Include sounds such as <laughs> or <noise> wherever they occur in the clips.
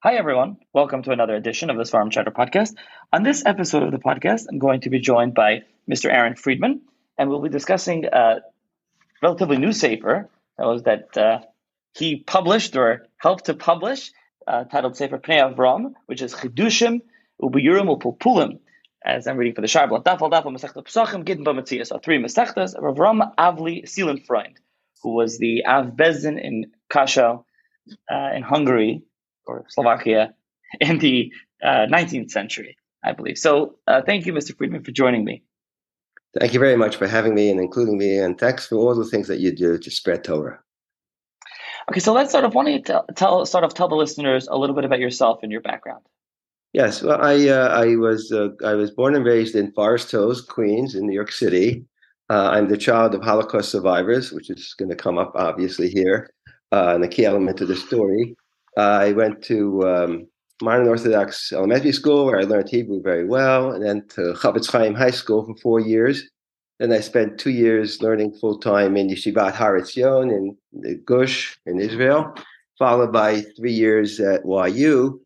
Hi, everyone. Welcome to another edition of the Seforim Chatter podcast. On this episode of the podcast, I'm going to be joined by Mr. Aaron Friedman, and we'll be discussing a relatively new sefer that was that uh, he published or helped to publish, uh, titled Sefer Pnei Avram, which is Chidushim Ubiyurim Upulpulim. As I'm reading for the Sharbal, Dafal Dafal Masechta Pesachim Gittin B'Matzias, so three Masechtas Avram Avli Seelenfreund, who was the Av Bezdin in Kasha uh, in Hungary or Slovakia <laughs> in the uh, 19th century, I believe. So uh, thank you, Mr. Friedman, for joining me. Thank you very much for having me and including me, and thanks for all the things that you do to spread Torah. Okay, so let's sort of. Don't you tell, tell sort of tell the listeners a little bit about yourself and your background? Yes, well, I uh, I was uh, I was born and raised in Forest Hills, Queens, in New York City. Uh, I'm the child of Holocaust survivors, which is going to come up obviously here, uh, and a key element of the story. I went to um, modern Orthodox elementary school where I learned Hebrew very well, and then to Chofetz Chaim High School for four years. Then I spent two years learning full time in Yeshivat Har Etzion in Gush in Israel, followed by three years at YU.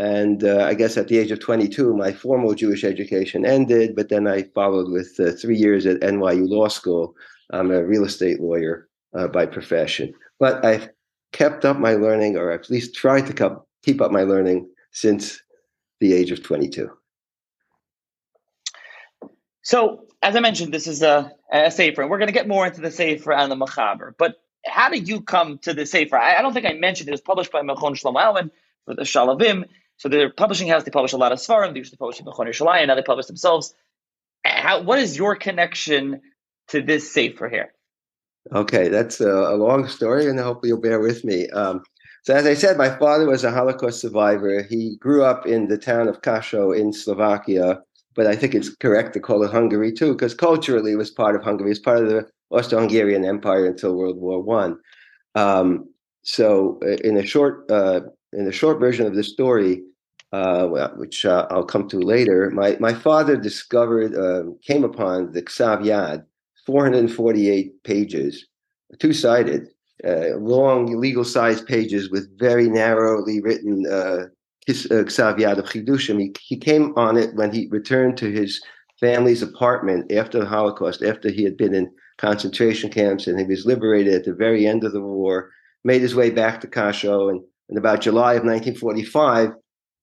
And uh, I guess at the age of 22, my formal Jewish education ended, but then I followed with uh, three years at NYU Law School. I'm a real estate lawyer uh, by profession. But I've kept up my learning, or at least tried to keep up my learning since the age of 22. So, as I mentioned, this is a, a Sefer, and we're going to get more into the Sefer and the Machaber. But how did you come to the Sefer? I, I don't think I mentioned it was published by Mechon Shlomo Aumann for the Shaalvim. So, their publishing house, they publish a lot of Svarim. They used to publish Mechon Yerushalayim, now they publish themselves. How, what is your connection to this Sefer here? Okay, that's a, a, long story, and hopefully you'll bear with me. Um, so, as I said, my father was a Holocaust survivor. He grew up in the town of Kashau in Slovakia, but I think it's correct to call it Hungary too, because culturally it was part of Hungary. It's part of the Austro-Hungarian Empire until World War One. Um, so, in a short, uh, in a short version of the story, uh, which uh, I'll come to later, my my father discovered, um, came upon the Ksav Yad, 448 pages, two sided, uh, long legal sized pages with very narrowly written uh, Ksav Yad of Chidushim. He, he came on it when he returned to his family's apartment after the Holocaust, after he had been in concentration camps and he was liberated at the very end of the war, made his way back to Kashau. And in about July of 1945,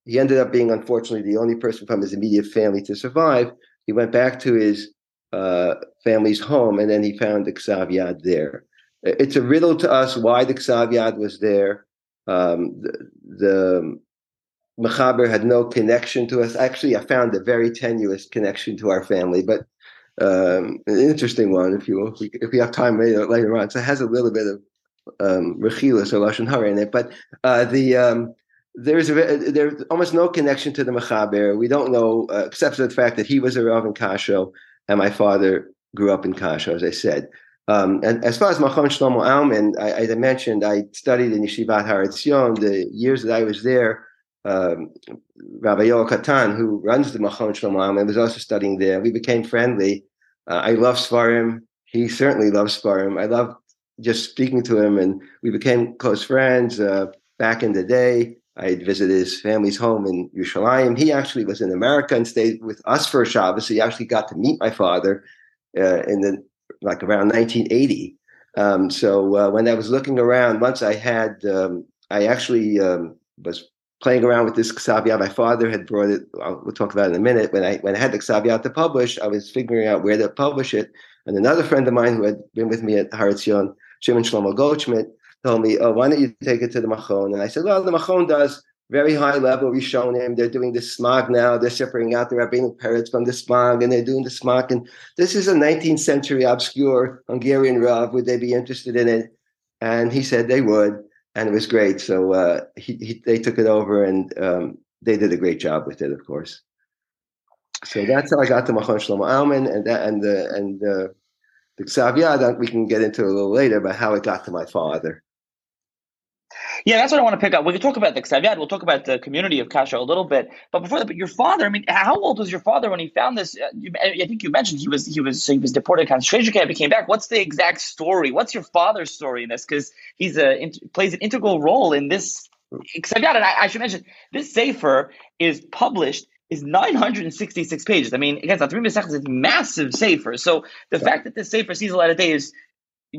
he ended up being, unfortunately, the only person from his immediate family to survive. He went back to his uh, family's home, and then he found the Ksav Yad there. It's a riddle to us why the Ksav Yad was there. Um, the, the Mechaber had no connection to us. Actually, I found a very tenuous connection to our family, but um, an interesting one, if you if we, if we have time later, later on. So it has a little bit of um, or Lashon Hara in it, but uh, the um, there's a, there's almost no connection to the Mechaber. We don't know, uh, except for the fact that he was a Rav in Kashau, and my father grew up in Kashau, as I said. Um, and as far as Machon Shlomo Aumann, I, I mentioned, I studied in Yeshivat Har Etzion. The years that I was there, um, Rabbi Yoel Katan, who runs the Machon Shlomo Aumann, was also studying there. We became friendly. Uh, I love Svarim. He certainly loves Svarim. I love just speaking to him, and we became close friends uh, back in the day. I had visited his family's home in Yerushalayim. He actually was in America and stayed with us for a Shabbos. So he actually got to meet my father uh, in the like around 1980. Um, so uh, when I was looking around, once I had, um, I actually um, was playing around with this Ksav My father had brought it. We'll talk about it in a minute. When I when I had the Ksav to publish, I was figuring out where to publish it. And another friend of mine who had been with me at Har Etzion, Shimon Shlomo Goldschmidt, told me, "Oh, why don't you take it to the Machon?" And I said, "Well, the Machon does very high level him. They're doing the Semag now. They're separating out the rabbinic parrots from the Semag, and they're doing the Semag. And this is a 19th century obscure Hungarian rav. Would they be interested in it?" And he said they would, and it was great. So uh, he, he, they took it over, and um, they did a great job with it, of course. So that's how I got to Machon Shlomo Aumann, and and the and the the Ksav Yad. We can get into a little later about how it got to my father. Yeah, that's what I want to pick up. We can talk about the Ksav We'll talk about the community of Kasha a little bit. But before that, but your father, I mean, how old was your father when he found this? Uh, you, I think you mentioned he was he was so he was deported to concentration camp. He came back. What's the exact story? What's your father's story in this? Because he's a plays an integral role in this Ksav I, I should mention this sefer is published is 966 pages. I mean, again, three Masechtas is massive sefer. So the fact that this sefer sees a light of day is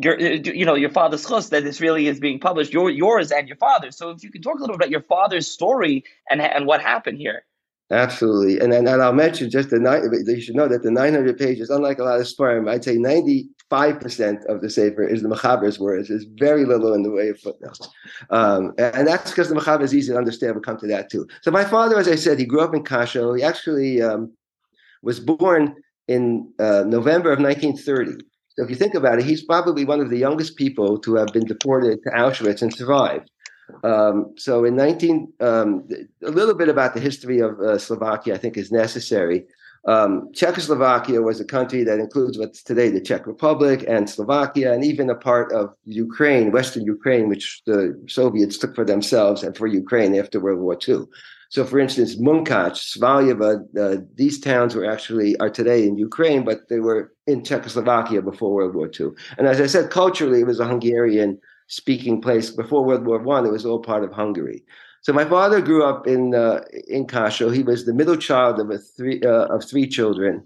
your, you know, your father's chus that this really is being published, your, yours and your father's. So if you could talk a little bit about your father's story and and what happened here. Absolutely, and then and I'll mention just the nine. You should know that the 900 pages, unlike a lot of Sfarim, I'd say 95 percent of the sefer is the mechaber's words. There's very little in the way of footnotes, um, and that's because the mechaber is easy to understand. We'll come to that too. So my father, as I said, he grew up in Kasho. He actually um, was born in uh, November of 1930. So if you think about it, he's probably one of the youngest people to have been deported to Auschwitz and survived. Um, so in 19, um, a little bit about the history of uh, Slovakia, I think, is necessary. Um, Czechoslovakia was a country that includes what's today the Czech Republic and Slovakia, and even a part of Ukraine, Western Ukraine, which the Soviets took for themselves and for Ukraine after World War II. So, for instance, Munkac, Svalyeva, uh, these towns were actually are today in Ukraine, but they were in Czechoslovakia before World War II. And as I said, culturally, it was a Hungarian speaking place. Before World War One, it was all part of Hungary. So my father grew up in uh, in Kasho. He was the middle child of a three uh, of three children.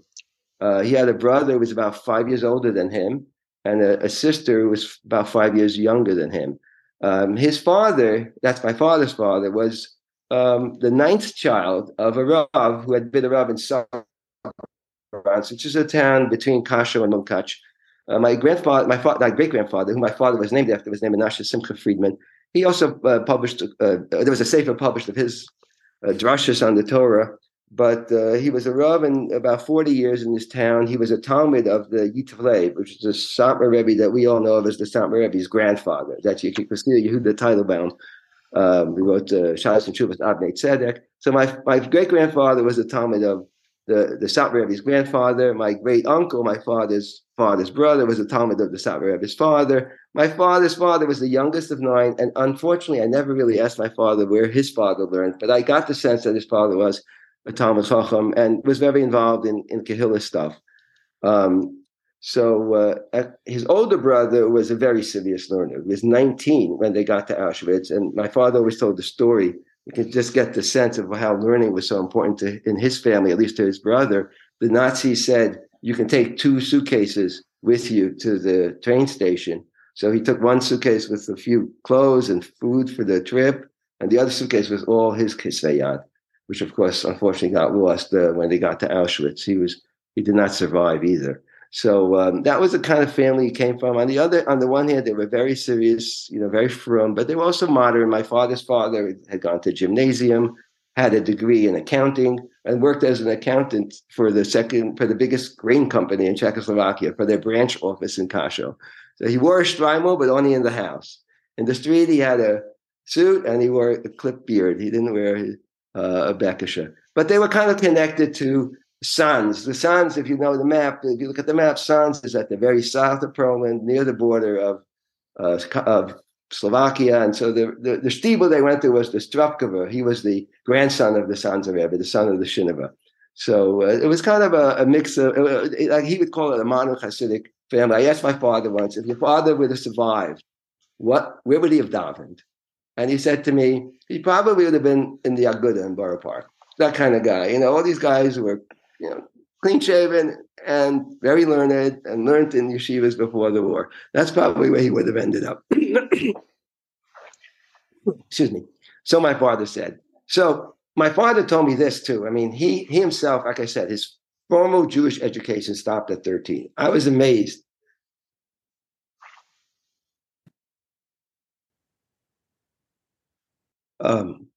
Uh, he had a brother who was about five years older than him, and a, a sister who was about five years younger than him. Um, his father, that's my father's father, was um, the ninth child of a Rav who had been a Rav in Saran, which is a town between Kasho and Munkac. Uh, my grandfather, my, my great grandfather, who my father was named after, was named Menashe Simcha Friedman. He also uh, published, uh, there was a sefer published of his uh, drashas on the Torah, but uh, he was a Rav in about 40 years in this town. He was a Talmud of the Yetev Lev, which is the Satmar Rebbe that we all know of as the Satmar Rebbe's grandfather. That's Yehuda Yehuda Teitelbaum. Um, we wrote uh, Shalas and Shuvas Avnei Tzedek. So my, my great grandfather was a Talmud of the, the Satmar Rebbe's grandfather. My great uncle, my father's father's brother, was a Talmud of the Satmar Rebbe's father. My father's father was the youngest of nine. And unfortunately, I never really asked my father where his father learned, but I got the sense that his father was a Talmud Chacham and was very involved in, in Kehillah stuff. Um, so uh, his older brother was a very serious learner. He was 19 when they got to Auschwitz, and my father always told the story. You can just get the sense of how learning was so important to in his family, at least to his brother. The Nazis said you can take two suitcases with you to the train station. So he took one suitcase with a few clothes and food for the trip, and the other suitcase was all his kisveyad, which of course unfortunately got lost uh, when they got to Auschwitz. He was he did not survive either. So um, that was the kind of family he came from. On the other, on the one hand, they were very serious, you know, very firm, but they were also modern. My father's father had gone to gymnasium, had a degree in accounting, and worked as an accountant for the second, for the biggest grain company in Czechoslovakia, for their branch office in Kasho. So he wore a shtreimel, but only in the house. In the street, he had a suit and he wore a clipped beard. He didn't wear uh, a bekisha. But they were kind of connected to Sanz. The Sanz, if you know the map, if you look at the map, Sanz is at the very south of Poland, near the border of uh, of Slovakia. And so the, the, the they went to was the Stropkover. He was the grandson of the Sanzer Rebbe, the son of the Shinova. So uh, it was kind of a, a mix of, uh, like he would call it a modern Hasidic family. I asked my father once, if your father would have survived, what, where would he have davened? And he said to me, he probably would have been in the Aguda in Borough Park. That kind of guy. You know, all these guys were you know, clean shaven and very learned and learned in yeshivas before the war. That's probably where he would have ended up. <coughs> Excuse me. So my father said. So my father told me this too. I mean, he he himself, like I said, his formal Jewish education stopped at 13. I was amazed. Um,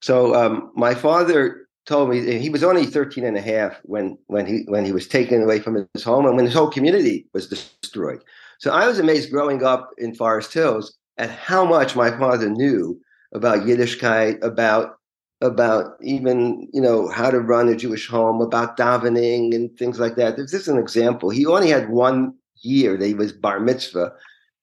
so um, my father told me he was only 13 and a half when when he when he was taken away from his home and when his whole community was destroyed. So I was amazed growing up in Forest Hills at how much my father knew about Yiddishkeit, about about even you know how to run a Jewish home, about davening and things like that. This is an example. He only had one year that he was bar mitzvah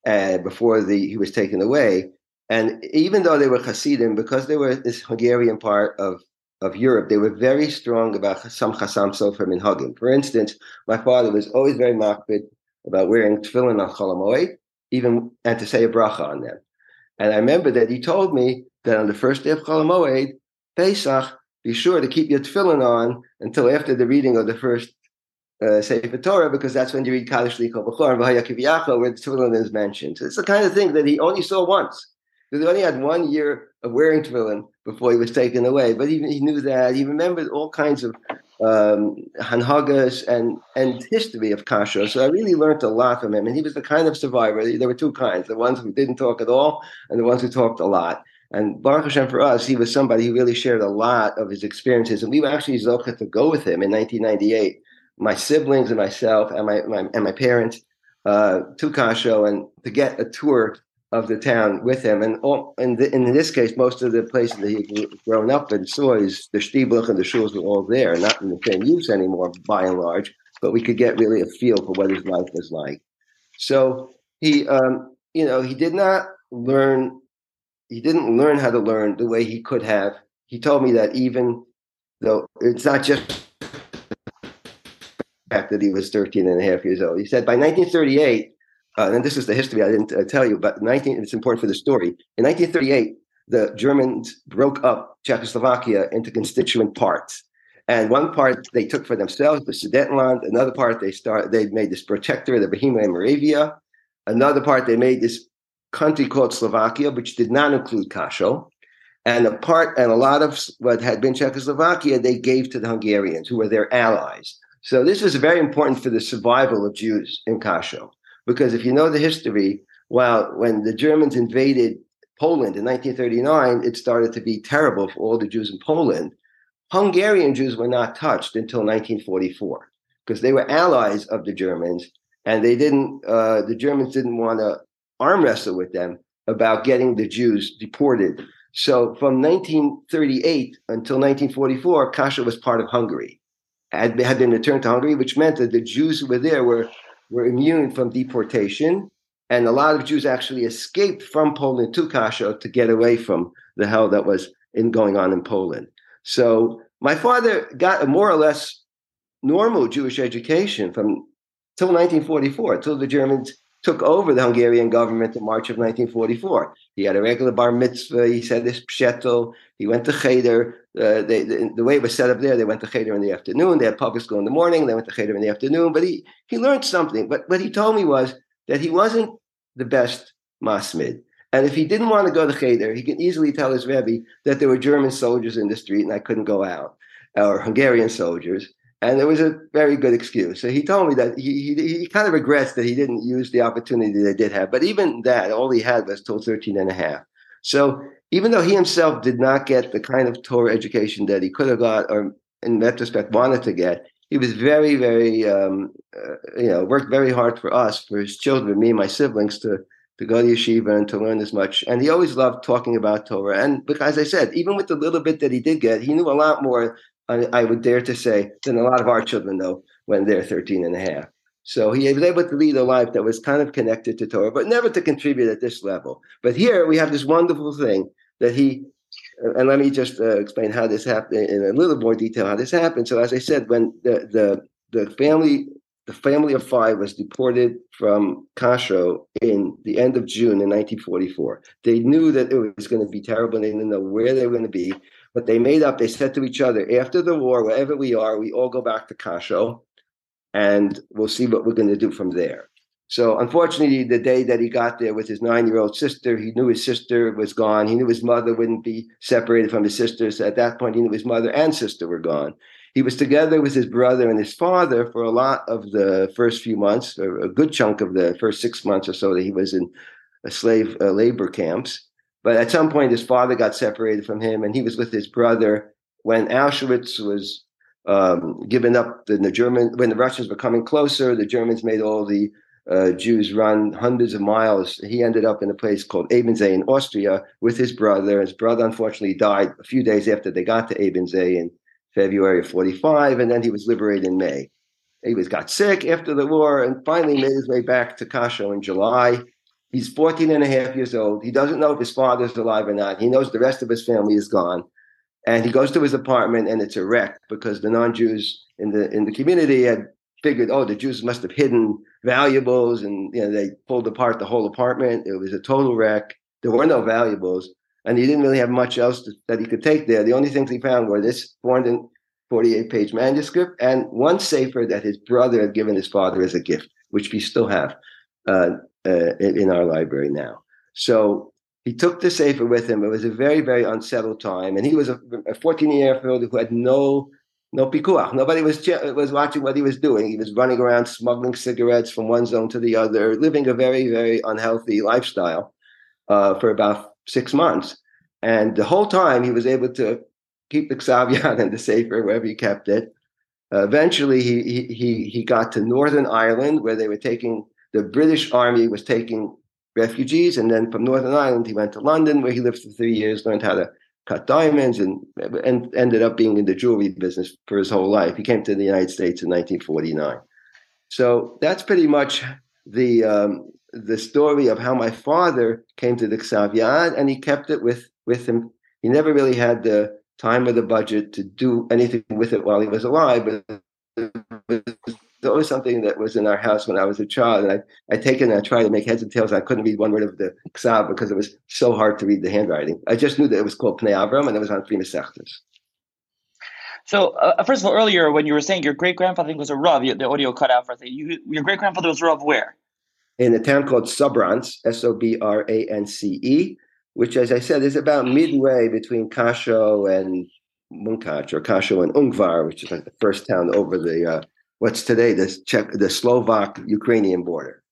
uh, before the he was taken away. And even though they were Hasidim, because they were this Hungarian part of of Europe, they were very strong about some Chassam Sofer Minhagim. For instance, my father was always very makbid about wearing tefillin on Cholamoid, even and to say a bracha on them. And I remember that he told me that on the first day of Chol Moed, Pesach, be sure to keep your tefillin on until after the reading of the first uh, Sefer Torah, because that's when you read Kaddish Liko B'chor and V'hayakiv where the tefillin is mentioned. So it's the kind of thing that he only saw once. Because he only had one year of wearing tefillin before he was taken away. But even he knew that. He remembered all kinds of um, hanhagas and and history of kasha. So I really learned a lot from him. And he was the kind of survivor. There were two kinds: the ones who didn't talk at all, and the ones who talked a lot. And Baruch Hashem for us, he was somebody who really shared a lot of his experiences. And we were actually zocha to go with him in 1998. My siblings and myself and my, my and my parents uh, to Kasho and to get a tour of the town with him. And all, in, the, in this case, most of the places that he grown up and saw is the Stieblach and the shuls were all there, not in the same use anymore by and large, but we could get really a feel for what his life was like. So he, um, you know, he did not learn, he didn't learn how to learn the way he could have. He told me that even though it's not just the fact that he was 13 and a half years old, he said by 1938, uh, and this is the history I didn't uh, tell you, but 19, it's important for the story. In 1938, the Germans broke up Czechoslovakia into constituent parts. And one part they took for themselves, the Sudetenland. Another part they start they made this protectorate of Bohemia and Moravia. Another part they made this country called Slovakia, which did not include Kasho. And a part and a lot of what had been Czechoslovakia they gave to the Hungarians, who were their allies. So this was very important for the survival of Jews in Kasho. Because if you know the history, well, when the Germans invaded Poland in 1939, it started to be terrible for all the Jews in Poland. Hungarian Jews were not touched until 1944 because they were allies of the Germans, and they didn't. Uh, the Germans didn't want to arm wrestle with them about getting the Jews deported. So from 1938 until 1944, Kasha was part of Hungary, had, had been returned to Hungary, which meant that the Jews who were there were were immune from deportation. And a lot of Jews actually escaped from Poland to Kasha to get away from the hell that was in going on in Poland. So my father got a more or less normal Jewish education from till 1944, till the Germans took over the Hungarian government in March of 1944. He had a regular bar mitzvah. He said this pshetel. He went to cheder. Uh, the, the, way it was set up there, they went to cheder in the afternoon. They had public school in the morning. They went to cheder in the afternoon. But he he learned something. But what he told me was that he wasn't the best masmid. And if he didn't want to go to cheder, he could easily tell his rebbe that there were German soldiers in the street and I couldn't go out, or Hungarian soldiers and it was a very good excuse. So he told me that he, he, he kind of regrets that he didn't use the opportunity they did have. But even that, all he had was till 13 and a half. So even though he himself did not get the kind of Torah education that he could have got, or in retrospect wanted to get, he was very, very, um, uh, you know, worked very hard for us, for his children, me and my siblings, to to go to yeshiva and to learn as much. And he always loved talking about Torah. And because, I said, even with the little bit that he did get, he knew a lot more I, would dare to say, than a lot of our children know when they're 13 and a half. So he was able to lead a life that was kind of connected to Torah, but never to contribute at this level. But here we have this wonderful thing that he, and let me just uh, explain how this happened in a little more detail how this happened. So as I said, when the the, the family the family of five was deported from Kasho in the end of June in 1944. They knew that it was going to be terrible. They didn't know where they were going to be. But they made up, they said to each other, after the war, wherever we are, we all go back to Kasho and we'll see what we're going to do from there. So, unfortunately, the day that he got there with his nine year old sister, he knew his sister was gone. He knew his mother wouldn't be separated from his sister. So, at that point, he knew his mother and sister were gone. He was together with his brother and his father for a lot of the first few months, a good chunk of the first six months or so that he was in slave uh, labor camps. But at some point, his father got separated from him, and he was with his brother when Auschwitz was um, given up. The, the German, when the Russians were coming closer, the Germans made all the uh, Jews run hundreds of miles. He ended up in a place called Ebensee in Austria with his brother. His brother unfortunately died a few days after they got to Ebensee in February of 45, and then he was liberated in May. He was got sick after the war and finally made his way back to Kasho in July. He's 14 and a half years old. He doesn't know if his father's alive or not. He knows the rest of his family is gone. And he goes to his apartment and it's a wreck because the non-Jews in the in the community had figured, oh, the Jews must have hidden valuables and you know they pulled apart the whole apartment. It was a total wreck. There were no valuables, and he didn't really have much else to, that he could take there. The only things he found were this 448 page manuscript and one safer that his brother had given his father as a gift, which we still have uh, uh, in our library now. So he took the sefer with him. It was a very, very unsettled time, and he was a 14 year old who had no no pikuach. Nobody was was watching what he was doing. He was running around smuggling cigarettes from one zone to the other, living a very, very unhealthy lifestyle uh, for about six months. And the whole time, he was able to keep the Ksav in <laughs> the sefer wherever he kept it. Uh, eventually, he he he got to Northern Ireland, where they were taking the British Army was taking refugees, and then from Northern Ireland, he went to London, where he lived for three years, learned how to cut diamonds and and ended up being in the jewelry business for his whole life. He came to the United States in 1949. So that's pretty much the um, the story of how my father came to the Ksav Yad, and he kept it with with him. He never really had the time or the budget to do anything with it while he was alive, but there was something that was in our house when I was a child, and I I take it and I try to make heads and tails. I couldn't read one word of the Ksav because it was so hard to read the handwriting. I just knew that it was called Pnei Avram and it was on three Masechtas. So, uh, first of all, earlier when you were saying your great grandfather was a Rav, the audio cut out for that. You, your great grandfather was Rav where? In a town called Sobrance, S O B R A N C E, which, as I said, is about midway between Kasho and Munkach, or Kasho and Ungvar, which is like the first town over the uh, what's today the Czech, the Slovak Ukrainian border.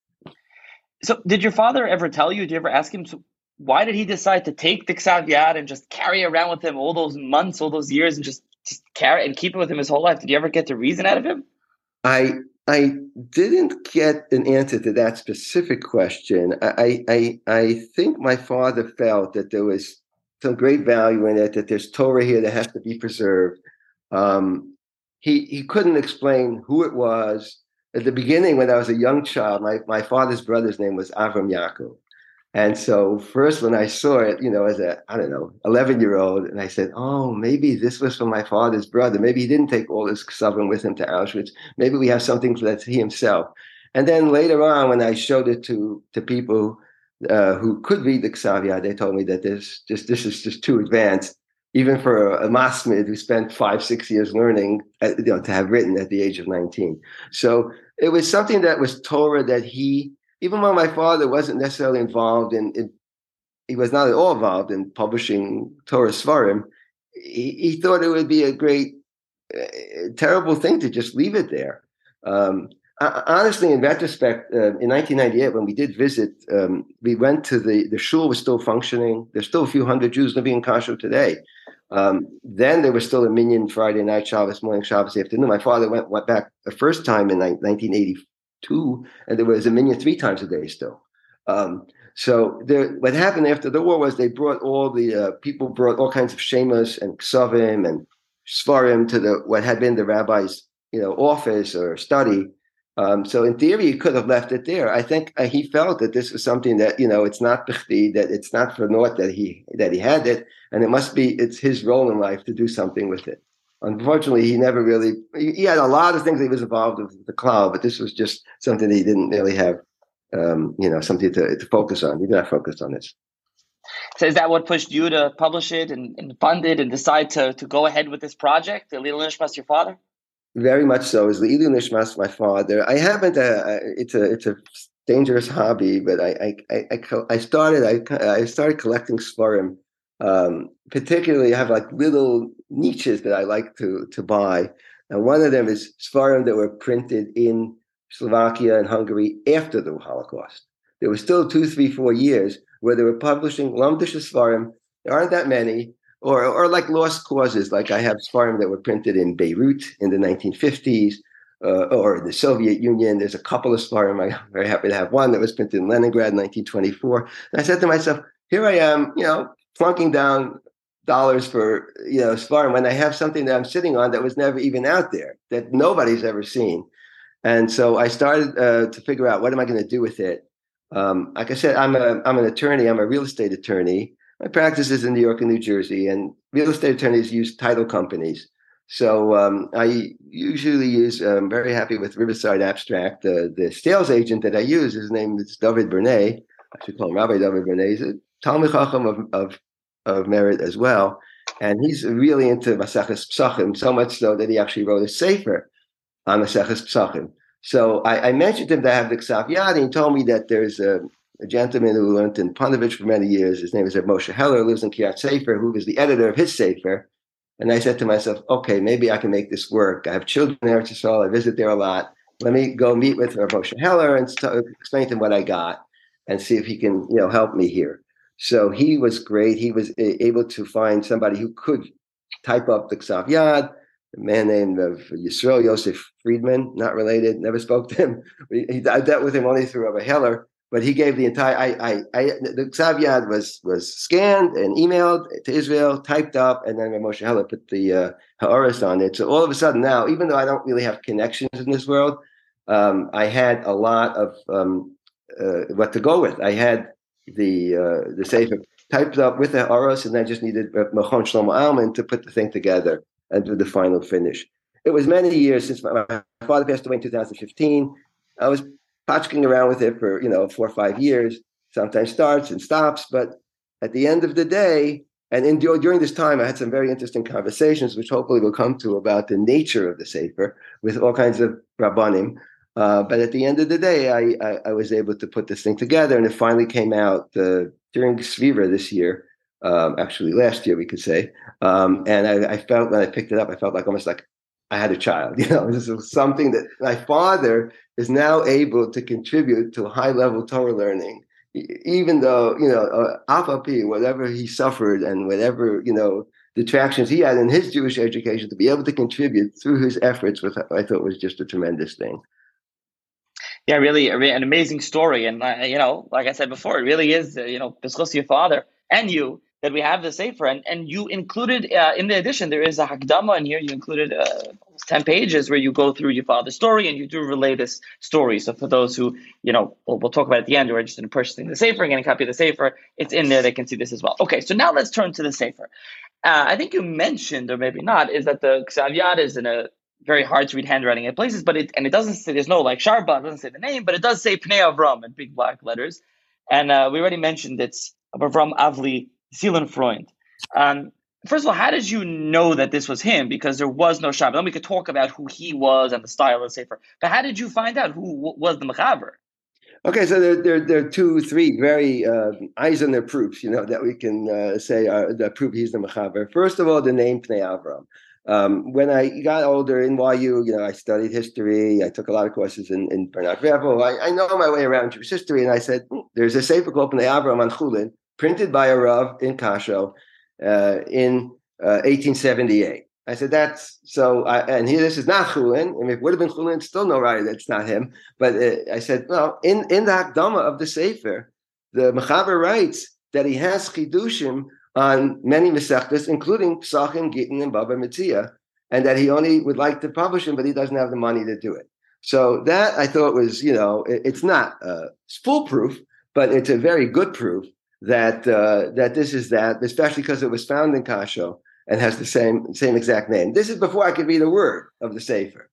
So, did your father ever tell you? Did you ever ask him? So why did he decide to take the Ksav Yad and just carry around with him all those months, all those years, and just just carry and keep it with him his whole life? Did you ever get the reason out of him? I I didn't get an answer to that specific question. I I I think my father felt that there was some great value in it. That there's Torah here that has to be preserved. Um, he he couldn't explain who it was. At the beginning, when I was a young child, my, my father's brother's name was Avram Yaakov. And so first when I saw it, you know, as a, I don't know, 11 year old, and I said, oh, maybe this was from my father's brother. Maybe he didn't take all his ksavim with him to Auschwitz. Maybe we have something that's he himself. And then later on, when I showed it to, to people uh, who could read the Ksavia, they told me that this just, this is just too advanced even for a, masmid who spent five, six years learning, uh, you know, to have written at the age of 19. So it was something that was Torah that he, even when my father wasn't necessarily involved in, in he was not at all involved in publishing Torah Svarim, he, he thought it would be a great, uh, terrible thing to just leave it there. Um, honestly, in retrospect, uh, in 1998, when we did visit, um, we went to the the shul was still functioning. There's still a few hundred Jews living in Kasho today. Um, then there was still a minyan Friday night, Shabbos morning, Shabbos afternoon. My father went went back the first time in 1982, and there was a minyan three times a day still. Um, so there, what happened after the war was they brought all the uh, people brought all kinds of shemas and ksavim and svarim to the what had been the rabbi's you know office or study um, so in theory, he could have left it there. I think uh, he felt that this was something that you know it's not that it's not for naught that he that he had it, and it must be it's his role in life to do something with it. Unfortunately, he never really he, had a lot of things he was involved with the cloud, but this was just something that he didn't really have, um, you know, something to, to focus on. He did not focus on this. So is that what pushed you to publish it and, and fund it and decide to to go ahead with this project, the Lil Nishmas, your father? Very much so. Is the Ilu Nishmas my father? I haven't. Uh, it's a it's a dangerous hobby, but I I I, I started I I started collecting Svarim. Um, particularly, I have like little niches that I like to to buy, and one of them is Svarim that were printed in Slovakia and Hungary after the Holocaust. There were still two, three, four years where they were publishing Lamdish Svarim. There aren't that many, or or like lost causes. Like I have Svarim that were printed in Beirut in the 1950s, uh, or the Soviet Union. There's a couple of Svarim. I'm <laughs> very happy to have one that was printed in Leningrad in 1924. And I said to myself, here I am, you know, flunking down dollars for you know Svarim when I have something that I'm sitting on that was never even out there that nobody's ever seen. And so I started uh, to figure out what am I going to do with it. Um, like I said, I'm a I'm an attorney. I'm a real estate attorney, my practice is in New York and New Jersey, and real estate attorneys use title companies. So um, I usually use. I'm very happy with Riverside Abstract. The sales agent that I use, his name is David Bernay. I should call him Rabbi David Bernay. He's a Talmud Chacham of, of, of merit as well. And he's really into Maseches Psachim, so much so that he actually wrote a sefer on Maseches Psachim. So I, I, mentioned him to have the Ksav Yad, and told me that there's a, a gentleman who learned in Ponevezh for many years. His name is Moshe Heller, lives in Kiryat Sefer, who was the editor of his sefer. And I said to myself, okay, maybe I can make this work. I have children there, to Israel. I visit there a lot. Let me go meet with Moshe Heller and explain to him what I got and see if he can, you know, help me here. So he was great. He was able to find somebody who could type up the Ksav Yad, a man named Yisrael Yosef Friedman, not related, never spoke to him. <laughs> I dealt with him only through Rabbi Heller, but he gave the entire. I, I, I the Ksav Yad was was scanned and emailed to Israel, typed up, and then Moshe Heller put the uh, on it. So all of a sudden now, even though I don't really have connections in this world, um, I had a lot of um, uh, what to go with. I had the uh, the Sefer typed up with the Ha'aris, and I just needed Machon Shlomo Aumann to put the thing together and do the final finish. It was many years since my, my father passed away in 2015. I was patching around with it for you know four or five years. Sometimes starts and stops, but at the end of the day, and in, during this time, I had some very interesting conversations, which hopefully we'll come to about the nature of the Sefer with all kinds of rabbanim. Uh, but at the end of the day, I, I, I, was able to put this thing together, and it finally came out uh, during Sviva this year. Um, actually, last year we could say. Um, and I, I, felt when I picked it up, I felt like almost like I had a child. <laughs> You know, this was something that my father is now able to contribute to high level Torah learning, even though you know uh, whatever he suffered and whatever you know detractions he had in his Jewish education, to be able to contribute through his efforts, was I thought was just a tremendous thing yeah, really an amazing story. And, uh, you know, like I said before, it really is, uh, you know, Biscos, your father and you that we have the Sefer. And, and you included, uh, in the addition, there is a Hakdama in here. You included uh, 10 pages where you go through your father's story and you do relay this story. So for those who, you know, we'll, we'll talk about at the end who are interested in purchasing the Sefer and getting a copy of the Sefer, it's in there. They can see this as well. Okay, so now let's turn to the Sefer. Uh, I think you mentioned, or maybe not, is that the Ksav Yad is in a very hard to read handwriting in places, but it and it doesn't say there's no like Sharba, it doesn't say the name, but it does say Pnei Avram in big black letters. And uh, we already mentioned it's Avram Avli Seelenfreund. Um, first of all, how did you know that this was him? Because there was no Sharba. Then we could talk about who he was and the style of Sefer. But how did you find out who was the Mechaber? Okay, so there, there, there are two, three very uh, eyes on their proofs, you know, that we can uh, say are, that prove he's the Mechaber. First of all, the name Pnei Avram. Um, when I got older in YU, you know, I studied history. I took a lot of courses in, in Bernard Revel. I, I know my way around Jewish history. And I said, hmm, there's a Sefer called Pnei Avram on Chulin, printed by a Rav in Kasho uh, in uh, 1878. I said, that's so, I, and here this is not Chulin. I mean, it would have been Chulin, still no right, that's not him. But uh, I said, well, in, in the Hakdama of the Sefer, the Mechaber writes that he has Chidushim on many Masechtas, including Psachim, Gittin, and Baba Metzia, and that he only would like to publish them, but he doesn't have the money to do it. So that I thought was, you know, it, it's not uh, foolproof, but it's a very good proof that uh, that this is that, especially because it was found in Kasho and has the same same exact name. This is before I could read a word of the Sefer.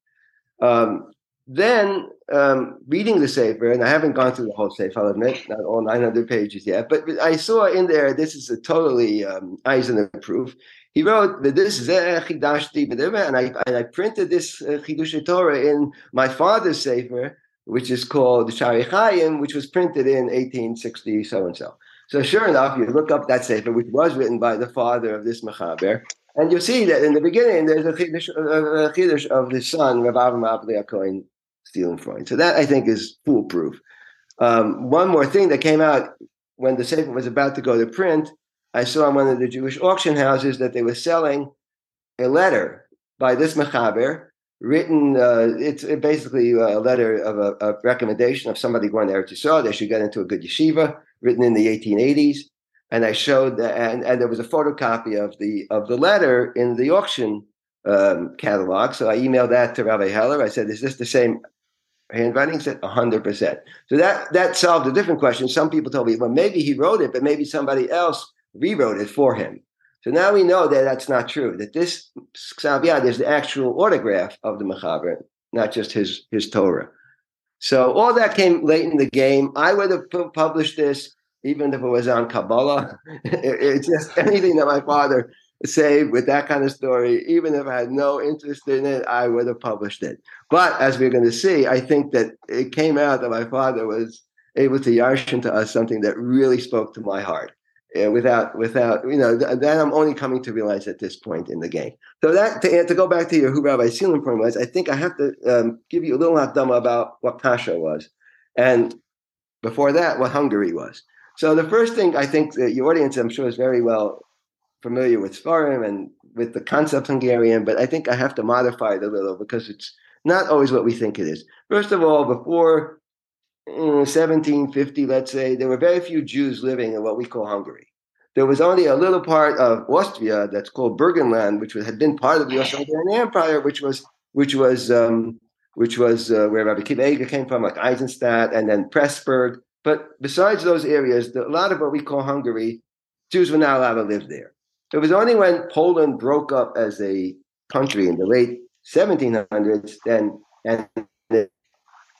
Um, then um, reading the Sefer, and I haven't gone through the whole Sefer, I'll admit, not all 900 pages yet, but I saw in there, this is a totally um, Eisner proof. He wrote that this is Chidashti, and I, and I printed this uh, Torah in my father's Sefer, which is called Shari Chaim, which was printed in 1860 so and so. So sure enough, you look up that Sefer, which was written by the father of this Mechaber, and you see that in the beginning there's a Chiddush, uh, of the son, Rav Avram Avli Akoin, Seelenfreund. So that I think is foolproof. Um, one more thing that came out when the Sefer was about to go to print, I saw in one of the Jewish auction houses that they were selling a letter by this Mechaber, written, uh, it's basically a letter of a, a, recommendation of somebody going to Eretz Yisrael. They should get into a good yeshiva, written in the 1880s. And I showed that, and, and there was a photocopy of the of the letter in the auction um, catalog. So I emailed that to Rabbi Heller. I said, "Is this the same handwriting said 100%. So that that solved a different question. Some people told me, well, maybe he wrote it, but maybe somebody else rewrote it for him. So now we know that that's not true, that this Ksav Yad is the actual autograph of the Mechaber, not just his, his Torah. So all that came late in the game. I would have published this even if it was on Kabbalah. <laughs> it's just <laughs> anything that my father saved with that kind of story. Even if I had no interest in it, I would have published it. But as we're going to see, I think that it came out that my father was able to yarshin to us something that really spoke to my heart. Uh, without, without, you know, th- that I'm only coming to realize at this point in the game. So that to, to go back to your who Rabbi Sealing point was, I think I have to um, give you a little hakdama about what Pasha was, and before that, what Hungary was. So the first thing I think that your audience, I'm sure, is very well familiar with Sfarim and with the concept Hungarian, but I think I have to modify it a little because it's not always what we think it is. First of all, before 1750, mm, let's say, there were very few Jews living in what we call Hungary. There was only a little part of Austria that's called Burgenland, which had been part of the Austro-Hungarian Empire, which was which was um, which was uh, where Rabbi Eiger came from, like Eisenstadt, and then Pressburg. But besides those areas, the, a lot of what we call Hungary, Jews were not allowed to live there. It was only when Poland broke up as a country in the late 1700s, then and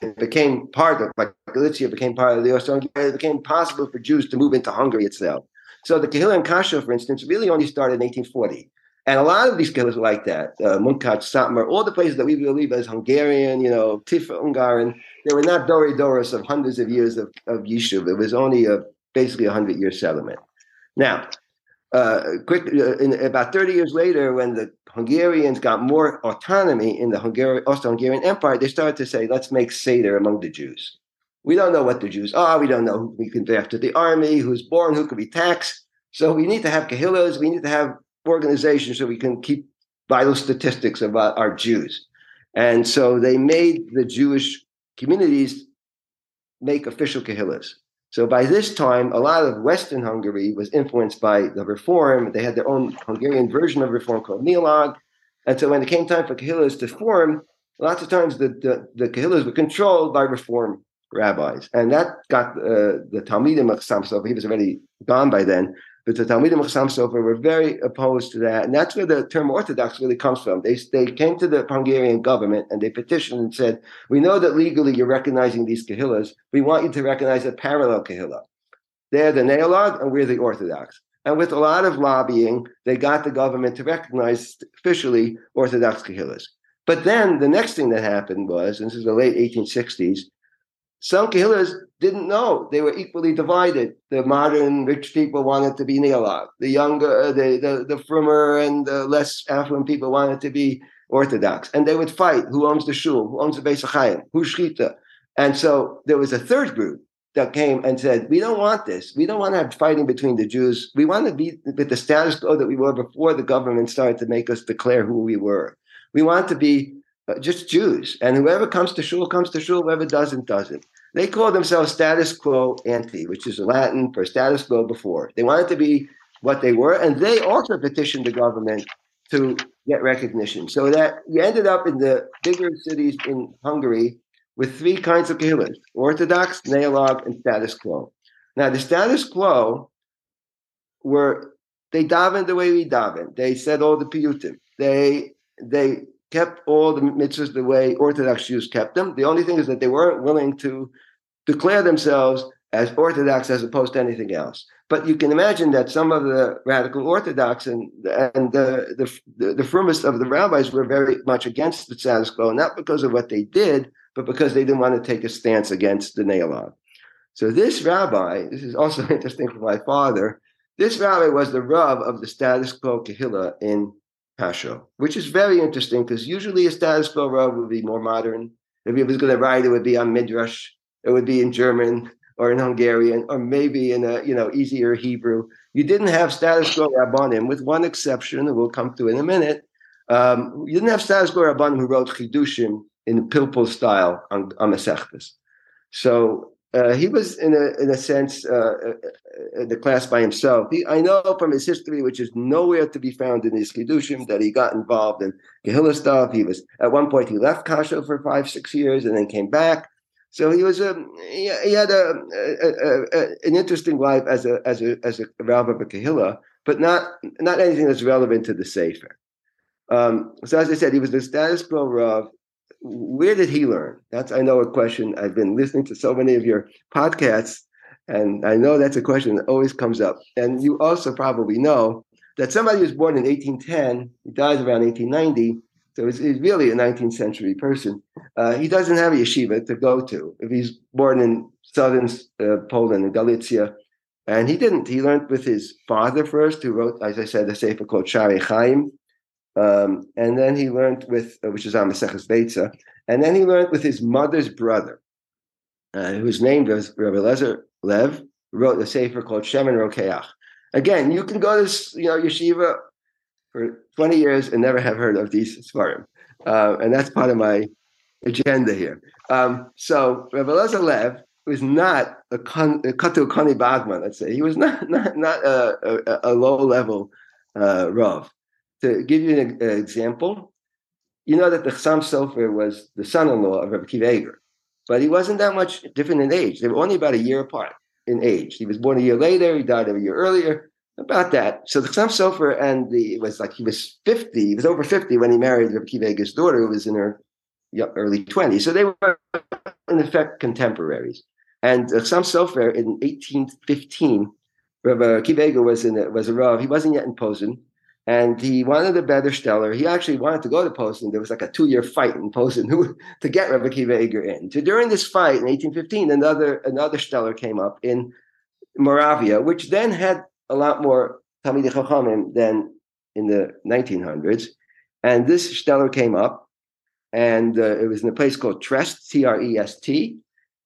it became part of, like Galicia became part of the Austro-Hungarian, it became possible for Jews to move into Hungary itself. So the Kehillah and Kasha, for instance, really only started in 1840. And a lot of these kehillas were like that. Uh, Munkat, Satmar, all the places that we believe as Hungarian, you know, Tif Ungaran, they were not Dori Doris of hundreds of years of, of Yishuv. It was only a basically a hundred year settlement. Now, uh, quick, uh, in, about 30 years later, when the Hungarians got more autonomy in the Hungarian, Austro-Hungarian Empire, they started to say, let's make Seder among the Jews. We don't know what the Jews are. We don't know who we can draft to the army, who's born, who can be taxed. So we need to have kahillas. We need to have organizations so we can keep vital statistics about our Jews. And so they made the Jewish communities make official kahillas. So by this time, a lot of Western Hungary was influenced by the reform. They had their own Hungarian version of reform called Neolog. And so when it came time for kahillas to form, lots of times the, the, the kahillas were controlled by reform rabbis. And that got uh, the Talmidim of Samsov, he was already gone by then, but the Talmidim of Sofer were very opposed to that. And that's where the term Orthodox really comes from. They, they came to the Hungarian government and they petitioned and said, We know that legally you're recognizing these Kahillas. We want you to recognize a parallel Kahillah. They're the Neolog and we're the Orthodox. And with a lot of lobbying, they got the government to recognize officially Orthodox Kahillas. But then the next thing that happened was, and this is the late 1860s, some Kahillas didn't know they were equally divided. The modern rich people wanted to be Neolog. The younger, uh, the, the, the frummer and the less affluent people wanted to be Orthodox. And they would fight who owns the shul, who owns the Beis HaChaim, who's Shchita. And so there was a third group that came and said, We don't want this. We don't want to have fighting between the Jews. We want to be with the status quo that we were before the government started to make us declare who we were. We want to be Uh, just Jews. And whoever comes to shul comes to shul, whoever doesn't, doesn't. They call themselves status quo ante, which is Latin for status quo before. They wanted to be what they were, and they also petitioned the government to get recognition. So that you ended up in the bigger cities in Hungary with three kinds of kehillas: Orthodox, Neolog, and status quo. Now, the status quo were they davened the way we daven. They said all the piyutim. They they kept all the mitzvahs the way Orthodox Jews kept them. The only thing is that they weren't willing to declare themselves as Orthodox as opposed to anything else. But you can imagine that some of the radical Orthodox and and the the, the, the of the rabbis were very much against the status quo, not because of what they did, but because they didn't want to take a stance against the Neolog. So this rabbi, this is also <laughs> interesting for my father. This rabbi was the Rav of the status quo Kehillah in Which is very interesting because usually a status quo Rav would be more modern. If he was going to write, it would be on Midrash, it would be in German or in Hungarian, or maybe in a you know easier Hebrew. You didn't have status quo Rabbanim, with one exception, that we'll come to in a minute. Um, you didn't have status quo Rabbanim who wrote Chidushim in Pilpul style on, on Masechtas. So uh, he was in a in a sense uh, uh, the class by himself. He, I know from his history, which is nowhere to be found in his kiddushim, that he got involved in Kehillah stuff. He was at one point he left Kasha for five six years and then came back. So he was a he, he had a, a, a, an interesting life as a as a as a rabbi of a Kehillah, but not not anything that's relevant to the Sefer. Um, so as I said, he was the status quo Rav where did he learn? That's I know a question. I've been listening to so many of your podcasts, And I know that's a question that always comes up. And you also probably know that somebody was born in 1810, he dies around 1890, so he's, really a 19th century person. Uh, he doesn't have a yeshiva to go to. If he's born in southern uh, Poland, in Galicia, and he didn't. He learned with his father first, who wrote, as I said, a sefer called Shari Chaim, um, and then he learned with, uh, which is on Maseches Beitza, and then he learned with his mother's brother, uh, whose name was Rabbi Lezer Lev, wrote a sefer called Shemen Rokeach. Again, you can go to you know yeshiva for 20 years and never have heard of these sfarim, uh, and that's part of my agenda here. Um, so Rabbi Lezer Lev was not a, con, a Katu Kani Bagman, let's say. He was not not not a, a, a low level uh, Rav. To give you an, an, example, you know that the Chassam Sofer was the son-in-law of Rabbi Akiva Eger, but he wasn't that much different in age. They were only about a year apart in age. He was born a year later. He died a year earlier. About that. So the Chassam Sofer and the it was like he was 50. He was over 50 when he married Rabbi Akiva Eger's daughter, who was in her early 20s. So they were in effect contemporaries. And uh, Chassam Sofer in 1815, Rabbi Akiva Eger was in a, was a Rav. He wasn't yet in Posen and he wanted a better stellar. He actually wanted to go to Posen. There was like a two-year fight in Posen <laughs> to get Rebbe Akiva Eger in. So during this fight in 1815, another another stellar came up in Moravia, which then had a lot more Talmidei Chachamim than in the 1900s. And this stellar came up, and uh, it was in a place called Trest, T-R-E-S-T.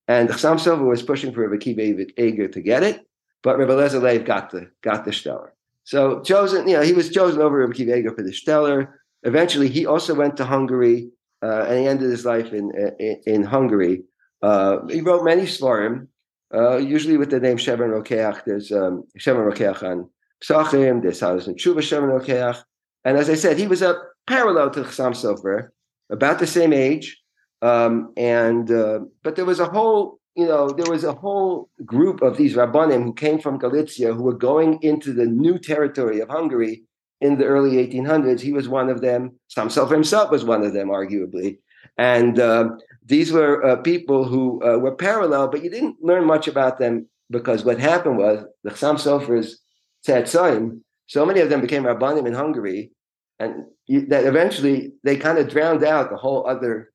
And Chassam Sofer was pushing for Rebbe Akiva Eger to get it, but Rebbe Lezer Lev got the got the stellar. So chosen, you know, he was chosen over Rabbi Akiva for the stellar. Eventually, he also went to Hungary, uh, and he ended his life in in, in Hungary. Uh, he wrote many sfarim, uh, usually with the name Shemen Rokeach. There's um, Shemen Rokeach on Psachim. There's Hadas and Tshuva Shemen Rokeach. And as I said, he was a parallel to Chassam Sofer, about the same age. Um, and uh, but there was a whole you know, there was a whole group of these Rabbanim who came from Galicia who were going into the new territory of Hungary in the early 1800s. He was one of them. Samself himself was one of them, arguably. And uh, these were uh, people who uh, were parallel, but you didn't learn much about them because what happened was the Chassam Sofer's Tzetzoim, so many of them became Rabbanim in Hungary, and you, that eventually they kind of drowned out the whole other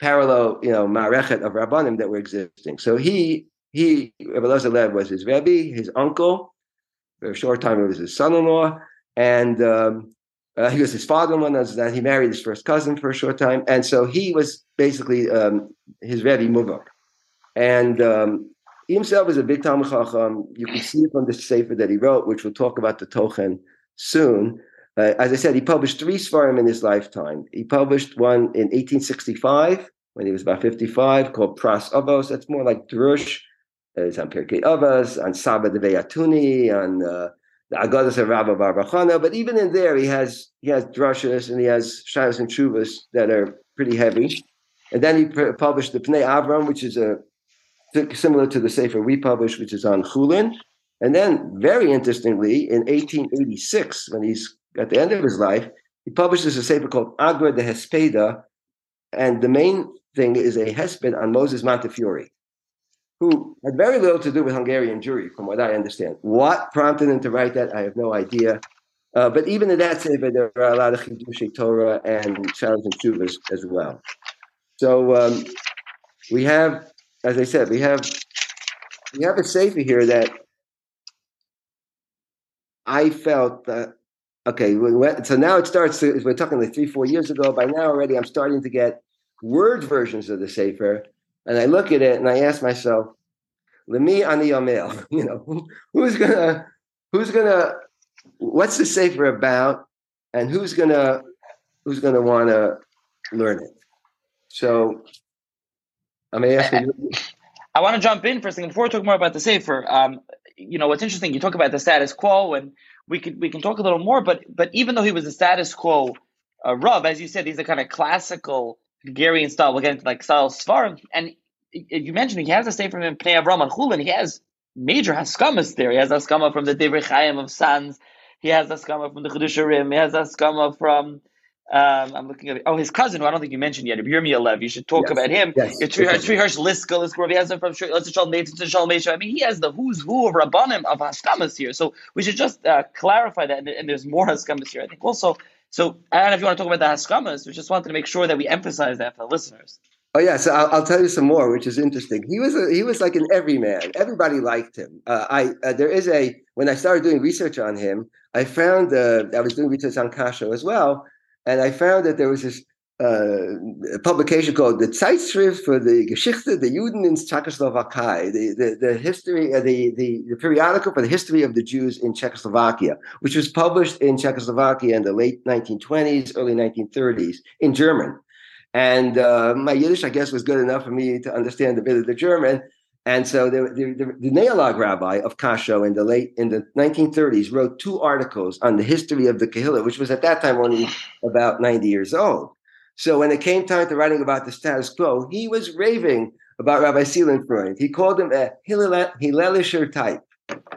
parallel, you know, ma'arechet of rabbanim that were existing. So he, he, Rabbi Lev was his rebbe, his uncle. For a short time, it was his son-in-law, and um, uh, he was his father-in-law. That he married his first cousin for a short time, and so he was basically um, his rebbe Muvak. And um, he himself was a big Talmud Chacham. You can see it from the sefer that he wrote, which we'll talk about the Tochen soon. Uh, as I said, he published three Sfarim in his lifetime. He published one in 1865 when he was about 55 called Pras Avos. That's more like Drush. Uh, it's on Pirkei Avos, on Saba de Veyatuni, on uh, the Agadas of Rabba bar bar Chana. But even in there, he has he has drushes and he has shayos and chuvas that are pretty heavy. And then he pr- published the Pnei Avraham, which is a similar to the Sefer we published, which is on Chulin. And then, very interestingly, in 1886, when he's at the end of his life, he publishes a paper called Agra de Hespeda, and the main thing is a hesped on Moses Montefiore, who had very little to do with Hungarian Jewry, from what I understand. What prompted him to write that, I have no idea. Uh, but even in that sefer, there are a lot of Chidushei Torah and Shalos and Shuvas as well. So um, we have, as I said, we have we have a sefer here that I felt that okay, so now it starts. To, we're talking like three, four years ago. By now already, I'm starting to get word versions of the Sefer, and I look at it and I ask myself, "Lemi ani yamel," <laughs> you know, who's gonna, who's gonna, what's the Sefer about, and who's gonna, who's gonna want to learn it? So, I'm asking. I want to jump in for a second before we talk more about the Sefer. Um, you know, what's interesting, you talk about the status quo and we could we can talk a little more. But but even though he was a status quo uh, Rav, as you said, he's a kind of classical Hungarian style. We'll get into like style Sfarim, and you mentioned he has a from him Pnei Avraham and Chulin. He has major haskamas there. He has haskama from the Divrei Chaim of Sanz. He has haskama from the Chiddushei HaRim. He has haskama from Um, I'm looking at oh his cousin. Who I don't think you mentioned yet. Yirmiyah Lev. You should talk Yes. about him. Yes. It's Hirsch Liska. Let's He has it from Let's I mean, he has the who's who of Rabbanim of Haskamas here. So we should just uh, clarify that. And, and there's more Haskamas here. I think also. So I don't know if you want to talk about the Haskamas. We just wanted to make sure that we emphasize that for the listeners. Oh yeah, so I'll, I'll tell you some more, which is interesting. He was a, he was like an everyman. Everybody liked him. Uh, I uh, there is a when I started doing research on him, I found uh, I was doing research on Kasho as well, and I found that there was this uh, publication called the Zeitschrift for the Geschichte der Juden in Czechoslovakia, the, the, the history, uh, the, the, the periodical for the history of the Jews in Czechoslovakia, which was published in Czechoslovakia in the late 1920s, early 1930s in German. And uh, my Yiddish, I guess, was good enough for me to understand a bit of the German. And so the, the, the, Neolog rabbi of Kasho in the late in the 1930s wrote two articles on the history of the Kehillah, which was at that time only about 90 years old. So when it came time to writing about the status quo, he was raving about Rabbi Seelenfreund. He called him a Hillelischer type.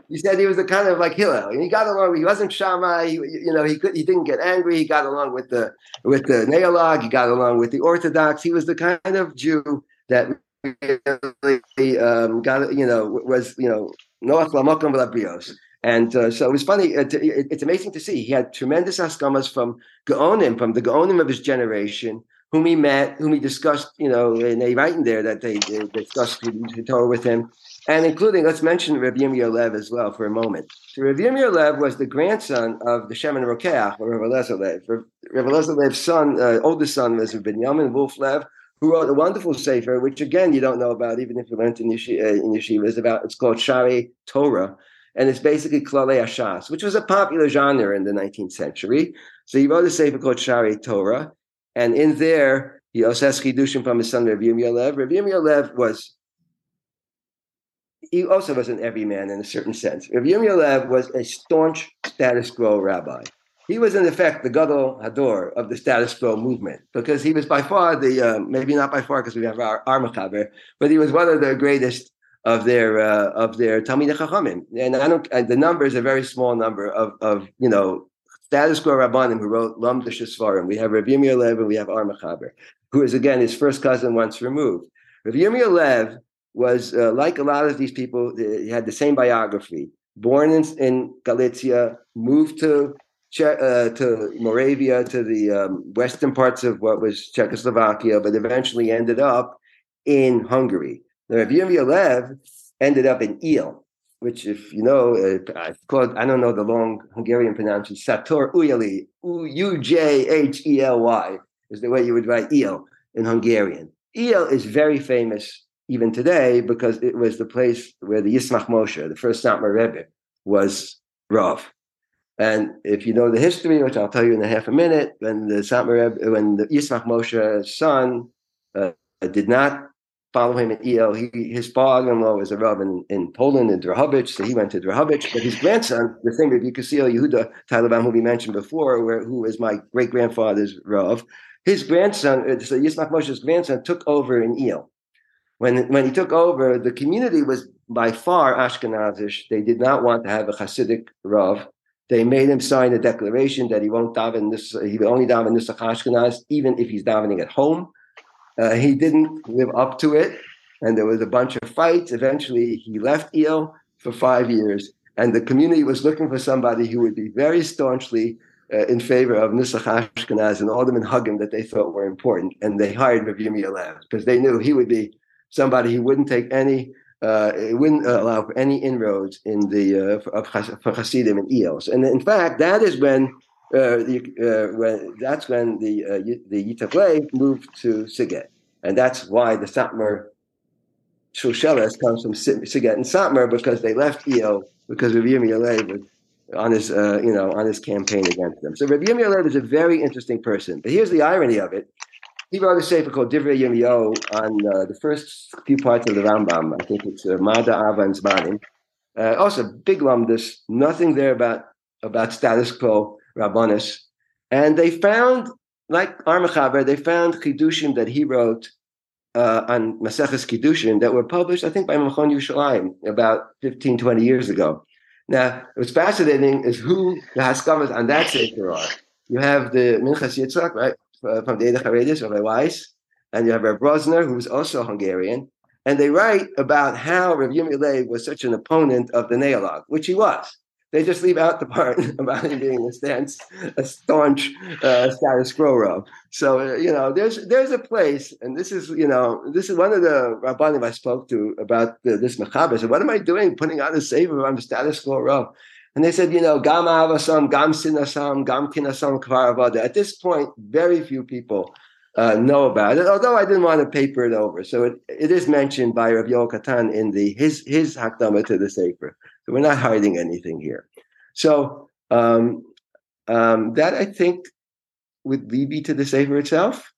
He said he was a kind of like Hillel, he got along. He wasn't Shammai. He, you know, he could, he didn't get angry. He got along with the with the Neolog. He got along with the Orthodox. He was the kind of Jew that really um, got you know was you know Noach Lamokim Labrios. And uh, so it was funny. It, it, it's amazing to see. He had tremendous askamas from Gaonim, from the Gaonim of his generation, whom he met, whom he discussed, you know, and they write in there that they, they discussed the Torah with him, and including, let's mention Rabbi Yirmiyah Lev as well for a moment. So Rabbi Yirmiyah Lev was the grandson of the Shemen Rokeach, or Rabbi Eliezer Lev. Rabbi Lev's son, uh, oldest son, was Binyamin Wolf Lev, who wrote a wonderful sefer, which again you don't know about, even if you learned in, Yeshi, uh, in yeshiva. about. It's called Shaarei Torah, and it's basically Klalei Ashas, which was a popular genre in the 19th century. So he wrote a sefer called Shaarei Torah, and in there he also has chidushim from his son Rabbi Yirmiyah Lev. Rabbi Yirmiyah was he also was an everyman in a certain sense. Rabbi Yirmiyah was a staunch status quo rabbi. He was, in effect, the Gadol Hador of the status quo movement because he was by far the, uh, maybe not by far because we have our, our Machaber, but he was one of the greatest of their uh, of their Talmidei Chachamim. And I don't, and the number is a very small number of, of you know, status quo rabbanim who wrote Lam Sfarim. We have Rabbi Yirmiyah Lev and we have our Machaber, who is, again, his first cousin once removed. Rabbi Yirmiyah Lev was uh, like a lot of these people. He had the same biography. Born in, in Galicia, moved to uh, to Moravia, to the um, western parts of what was Czechoslovakia, but eventually ended up in Hungary. Now, Yirmiyah Lev ended up in Il, which, if you know, uh, called I don't know the long Hungarian pronunciation. Sator Ujeli, U J H E L Y is the way you would write Il in Hungarian. Il is very famous even today because it was the place where the Yismach Moshe, the first Satmar Rebbe, was Rav. And if you know the history, which I'll tell you in a half a minute, when the Satmar Rebbe, when the Yismach Moshe's son uh, did not follow him at El, he, his father-in-law was a Rav in, in Poland, in Drohobych, so he went to Drohobych. But his grandson, the same Rabbi Kusil Yehuda Teitelbaum, who we mentioned before, where, who was my great-grandfather's Rav, his grandson, uh, so Yismach Moshe's grandson, took over in El when when he took over, the community was by far Ashkenazish. They did not want to have a Hasidic Rav. They made him sign a declaration that he won't daven this. He will only daven Nusach Ashkenaz, even if he's davening at home. Uh, he didn't live up to it, and there was a bunch of fights. Eventually, he left El for five years, and the community was looking for somebody who would be very staunchly uh, in favor of Nusach Ashkenaz and all them in that they thought were important, and they hired Rav Yirmiyah Lev because they knew he would be somebody who wouldn't take any, uh, wouldn't allow for any inroads in the uh, of, for Hasidim and Eos. And in fact, that is when uh, the uh, when that's when the uh, the Yetev Lev moved to Siget, and that's why the Satmar Shusheles comes from Siget and Satmar because they left Eo because Rabbi Yirmiyah was on his uh, you know on his campaign against them. So Rabbi Yirmiyah is a very interesting person. But here's the irony of it: he wrote a sefer called Divrei Yirmiyahu on uh, the first few parts of the Rambam. I think it's uh, Mada Ahava and Zmanim. Uh, also, big lumdus, nothing there about about status quo Rabbanis. And they found, like Armachaber, they found chidushim that he wrote uh, on Maseches Kiddushin that were published, I think, by Machon Yerushalayim about 15, 20 years ago. Now, what's fascinating is who the Haskamas on that sefer are. you have the Minchas Yitzhak, right, from the Eidah HaChareidis, Rabbi Weiss, and you have Rabbi Brosner, who's also Hungarian, and they write about how Rabbi Yirmiyah was such an opponent of the Neolog, which he was. They just leave out the part <laughs> about him being a, stance, a staunch uh, status quo Rav. So uh, you know, there's there's a place, and this is you know this is one of the rabbanim I spoke to about the, this mechaber. So what am I doing, putting out a saver on the status quo Rav? And they said, you know, gam avasam, gam sinasam, gam kinasam kvar At this point, very few people uh, know about it, although I didn't want to paper it over. So it, it is mentioned by Rav Yoel in the his his hakdama to the Sefer. So we're not hiding anything here. So um, um, that I think would lead me to the Sefer itself.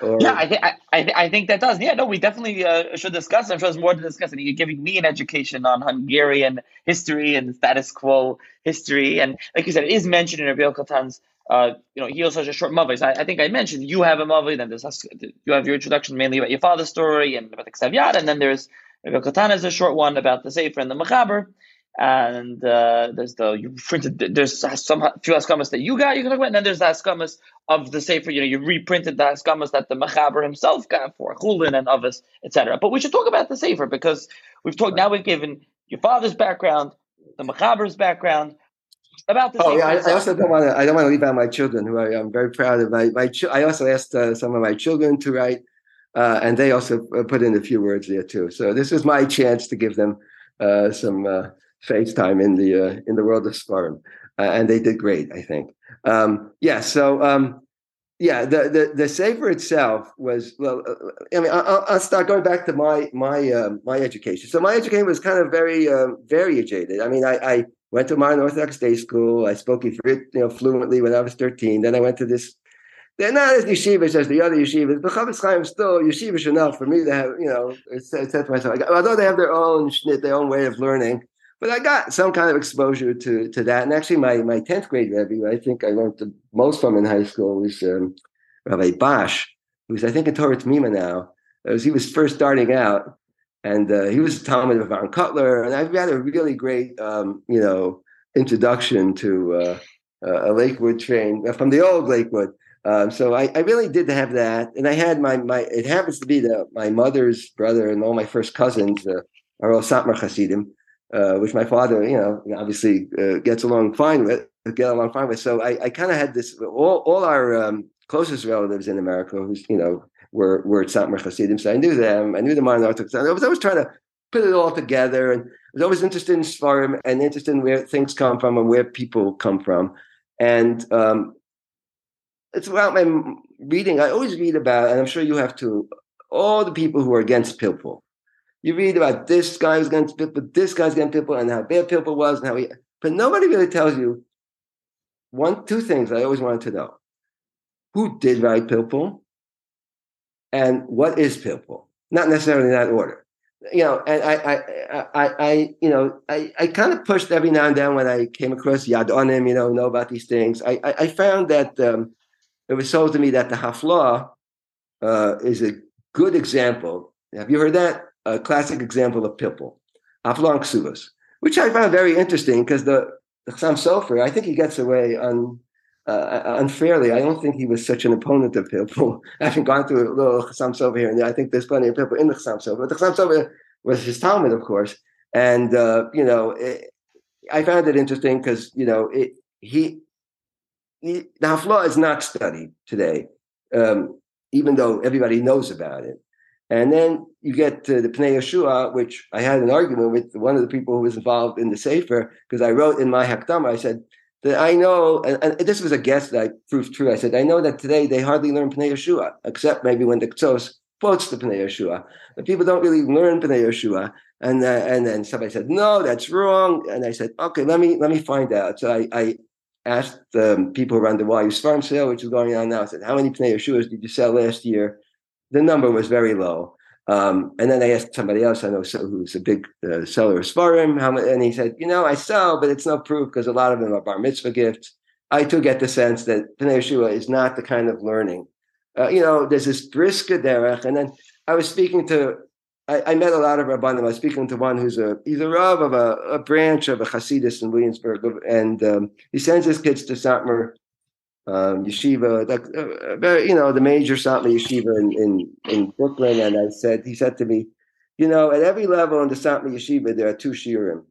Or... Yeah, I think I, I think that does. Yeah, no, we definitely uh, should discuss. I'm sure there's more to discuss. And you're giving me an education on Hungarian history and status quo history, and like you said, it is mentioned in Rabbi Katan's uh, you know, he also has a short mavi. So I, I, think I mentioned you have a mavi, then there's you have your introduction mainly about your father's story and about the Ksav and then there's Rabbi Katan is a short one about the Sefer and the Machaber. And uh, there's the you printed there's some few askamas that you got you can talk about, and then there's the askamas of the Sefer. You know, you reprinted the askamas that the Machaber himself got for Chulin and others, etc. But we should talk about the Sefer because we've talked now. We've given your father's background, the Machaber's background, about the oh yeah, I, I, also don't want to. I don't want to leave out my children, who I, am very proud of. My my. I also asked uh, some of my children to write, uh, and they also uh, put in a few words there too. So this is my chance to give them uh, some uh, face time in the uh, in the world of Sparm, and they did great. I think. Um, yeah. So. Um, yeah, the, the the Sefer itself was well. I mean, I'll, I'll start going back to my my um, my education. So my education was kind of very um, variegated. I mean, I, I went to modern Orthodox day school. I spoke Hebrew, you know, fluently when I was 13. Then I went to this, they're not as yeshivish as the other yeshivas, but Chofetz Chaim still yeshivish enough for me to have, you know, I said to myself, although they have their own schnit, their own way of learning, but I got some kind of exposure to to that. And actually, my my 10th grade Rebbe, I think I learned the most from in high school was um, Rabbi Bosch, who's I think in Torah Mima now. As he was first starting out, and uh, he was a Talmud of Aaron Kotler, and I've had a really great, um, you know, introduction to uh, a Lakewood train uh, from the old Lakewood. Um, so I, I, really did have that, and I had my my. It happens to be that my mother's brother and all my first cousins uh, are all Satmar Hasidim, uh, which my father, you know, obviously uh, gets along fine with, get along fine with. So I, I kind of had this. All all our um, closest relatives in America, who's you know were were Satmar Hasidim. So I knew them. I knew the modern Orthodox. I was always trying to put it all together, and I was always interested in Sfarim and interested in where things come from and where people come from. And um, throughout my reading, I always read about, and I'm sure you have to, all the people who are against Pilpul. You read about this guy was against Pilpul, this guy's against Pilpul, and how bad Pilpul was, and how he. But nobody really tells you one, two things I always wanted to know: who did write Pilpul, and what is Pilpul? Not necessarily in that order. You know, and I, I, I, I you know, I, I kind of pushed every now and then when I came across Yad Onim, you know, know about these things. I, I, I found that um, it was told to me that the Haflah uh, is a good example. Have you heard that? A classic example of Pilpul, Haflah and Ksuvas, which I found very interesting because the, the Chassam Sofer, I think he gets away on uh, unfairly. I don't think he was such an opponent of Pilpul. <laughs> Having gone through a little Chassam Sofer here and there, I think there's plenty of Pilpul in the Chassam Sofer. But the Chassam Sofer was his Talmud, of course. And, uh, you know, it, I found it interesting because, you know, it, he, he, the Haflah is not studied today, um, even though everybody knows about it. And then you get to the Pnei Yeshua, which I had an argument with one of the people who was involved in the Sefer, because I wrote in my Hakdama, I said, that I know, and, and, this was a guess that I proved true. I said, I know that today they hardly learn Pnei Yeshua, except maybe when the Ktsos quotes the Pnei Yeshua. But people don't really learn Pnei Yeshua. And uh, and then somebody said, no, that's wrong. And I said, okay, let me let me find out. So I, I asked um, people around the YU farm sale, which is going on now. I said, how many Pnei Yeshuas did you sell last year? The number was very low. Um, and then I asked somebody else I know who's a big uh, seller of Sfarim, how and he said, you know, I sell, but it's no proof because a lot of them are bar mitzvah gifts. I too get the sense that Pnei Yeshua is not the kind of learning. Uh, you know, there's this Brisker derech, and then I was speaking to, I, I, met a lot of rabbanim. I was speaking to one who's a he's a rav of a, a branch of a Hasidus in Williamsburg, and um, he sends his kids to Satmar um, yeshiva, uh, you know, the major Satmar yeshiva in, in, in Brooklyn. And I said, he said to me, you know, at every level in the Satmar yeshiva, there are two shiurim,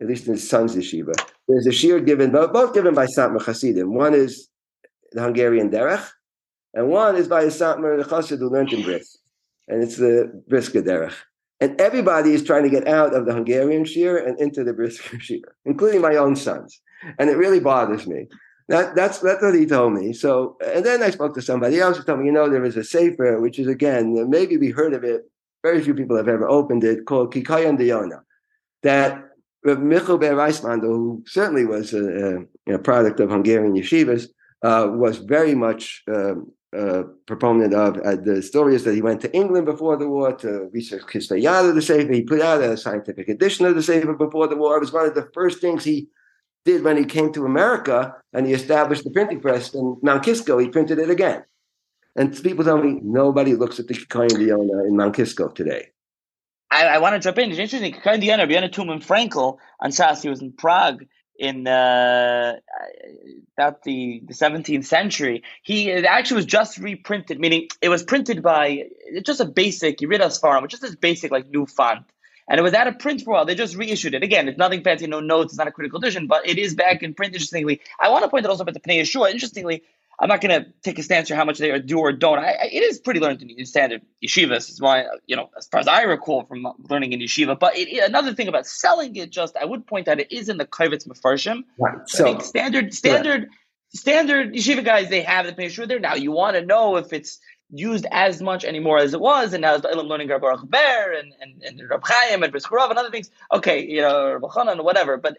at least in his son's yeshiva. There's a shiur given, both given by Satmar Hasidim. One is the Hungarian Derech, and one is by a Satmar Chassid who learned in Bris, and it's the Brisker Derech. And everybody is trying to get out of the Hungarian shiur and into the Brisker <laughs> shiur, including my own sons. And it really bothers me. That, that's that's what he told me. So, and then I spoke to somebody else who told me, you know, there is a sefer, which is again, maybe we heard of it. Very few people have ever opened it, called Kikayon D'Yonah. That Rav Michal Ber Weissmandl, who certainly was a, a, product of Hungarian yeshivas, uh, was very much um, proponent of. Uh, the story is that he went to England before the war to research Kisvayad of the Sefer. He put out a scientific edition of the Sefer before the war. It was one of the first things he did when he came to America and he established the printing press in Mount Kisco. He printed it again. And people tell me nobody looks at the Kikayon D'Yonah in Mount Kisco today. I, I, want to jump in. It's interesting. Kikayon D'Yonah, Biana Teomim Frankel on Shas, he was in Prague in uh, about the, the 17th century. He it actually was just reprinted, meaning it was printed by just a basic Yeridas farm, which is this basic like new font and it was out of print for a while. They just reissued it. Again, it's nothing fancy, no notes, it's not a critical edition, but it is back in print. Interestingly, I want to point out also about the Pnei Yeshua. Interestingly, I'm not going to take a stance here how much they are do or don't. I, I, it is pretty learned in standard yeshivas. Is why you know, as far as I recall from learning in yeshiva. But it, another thing about selling it, just I would point out, it is in the Kovitz Mefarshim. Right. So standard, standard, right. standard yeshiva guys, they have the Pnei Yeshua there. Now you want to know if it's used as much anymore as it was, and now it's the Ilam learning Rabbi Ber and and and Rab Chaim and Brisker Rov and other things. Okay, you know Rabbi Chanan, whatever, but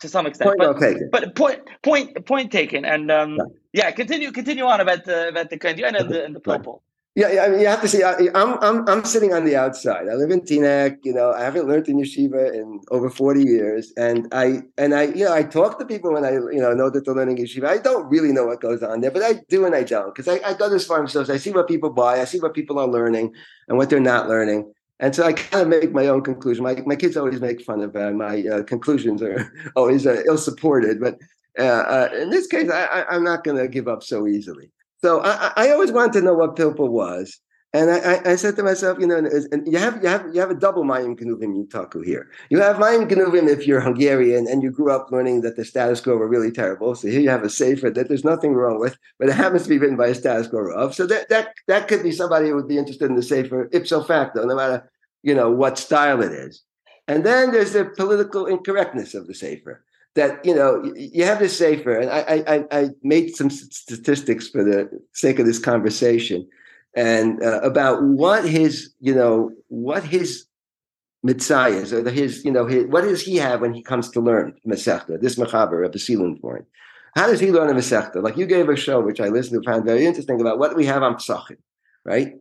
to some extent. Point but, taken. but point point point taken. And um, yeah. yeah, continue continue on about the about the kind and the and the purple. Yeah, yeah, I mean, you have to see. I, am I'm, I'm sitting on the outside. I live in Teaneck. You know, I haven't learned in yeshiva in over 40 years, and I and I, you know, I talk to people when I, you know, know that they're learning yeshiva. I don't really know what goes on there, but I do and I don't because I, I go to farm stores. I see what people buy. I see what people are learning and what they're not learning, and so I kind of make my own conclusion. My my kids always make fun of uh, my uh, conclusions are <laughs> always uh, ill supported, but uh, uh, in this case, I, I'm not going to give up so easily. So I, I always wanted to know what pilpul was. And I, I, said to myself, you know, and you have you have you have a double mayim kenuvim yutaku here. You have mayim kenuvim if you're Hungarian and you grew up learning that the status quo were really terrible. So here you have a safer that there's nothing wrong with, but it happens to be written by a status quo of. So that that that could be somebody who would be interested in the sefer ipso facto, no matter you know what style it is. And then there's the political incorrectness of the sefer that you know you have to say safer, and I, I I made some statistics for the sake of this conversation, and uh, about what his you know what his mitzvah is, or his you know his, what does he have when he comes to learn Masechta, this mechaber of the Silun point. How does he learn a Masechta? Like you gave a show which I listened to, found very interesting about what we have on Psachim, right?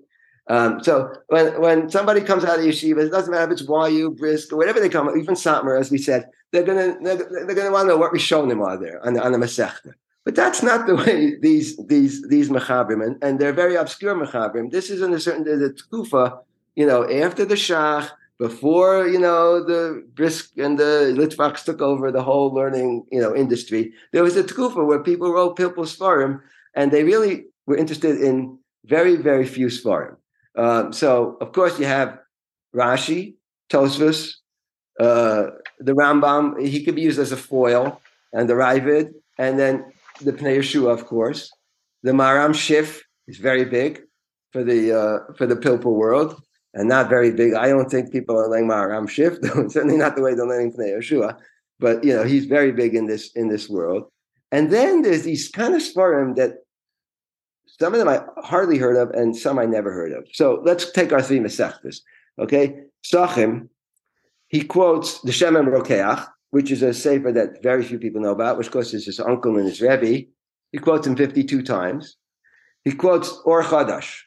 Um, so when when somebody comes out of yeshiva, it doesn't matter if it's YU, Brisk, or whatever they come, even Satmar, as we said, they're gonna they're, they're gonna want to know what Rishonim are there on the, on the Masechta. But that's not the way <laughs> these these these mechabrim, and, and they're very obscure mechabrim. This is in a certain the tkufa, you know, after the Shach, before you know the Brisk and the Litvaks took over the whole learning you know industry. There was a tkufa where people wrote Pilpul Sfarim, and they really were interested in very very few Sfarim. Um, so, of course, you have Rashi, Tosfos, uh, the Rambam. He could be used as a foil, and the Raavad, and then the Pnei Yeshua, of course. The Maharam Shif is very big for the uh, for the Pilpul world, and not very big. I don't think people are learning Maharam Shif, <laughs> certainly not the way they're learning Pnei Yeshua. But you know, he's very big in this in this world. And then there's these kind of sfarim that some of them I hardly heard of, and some I never heard of. So let's take our three Masechtas. Okay, Psachim, he quotes the Shemen Rokeach, which is a sefer that very few people know about, which of course is his uncle and his rebbe. He quotes him 52 times. He quotes Or Chadash,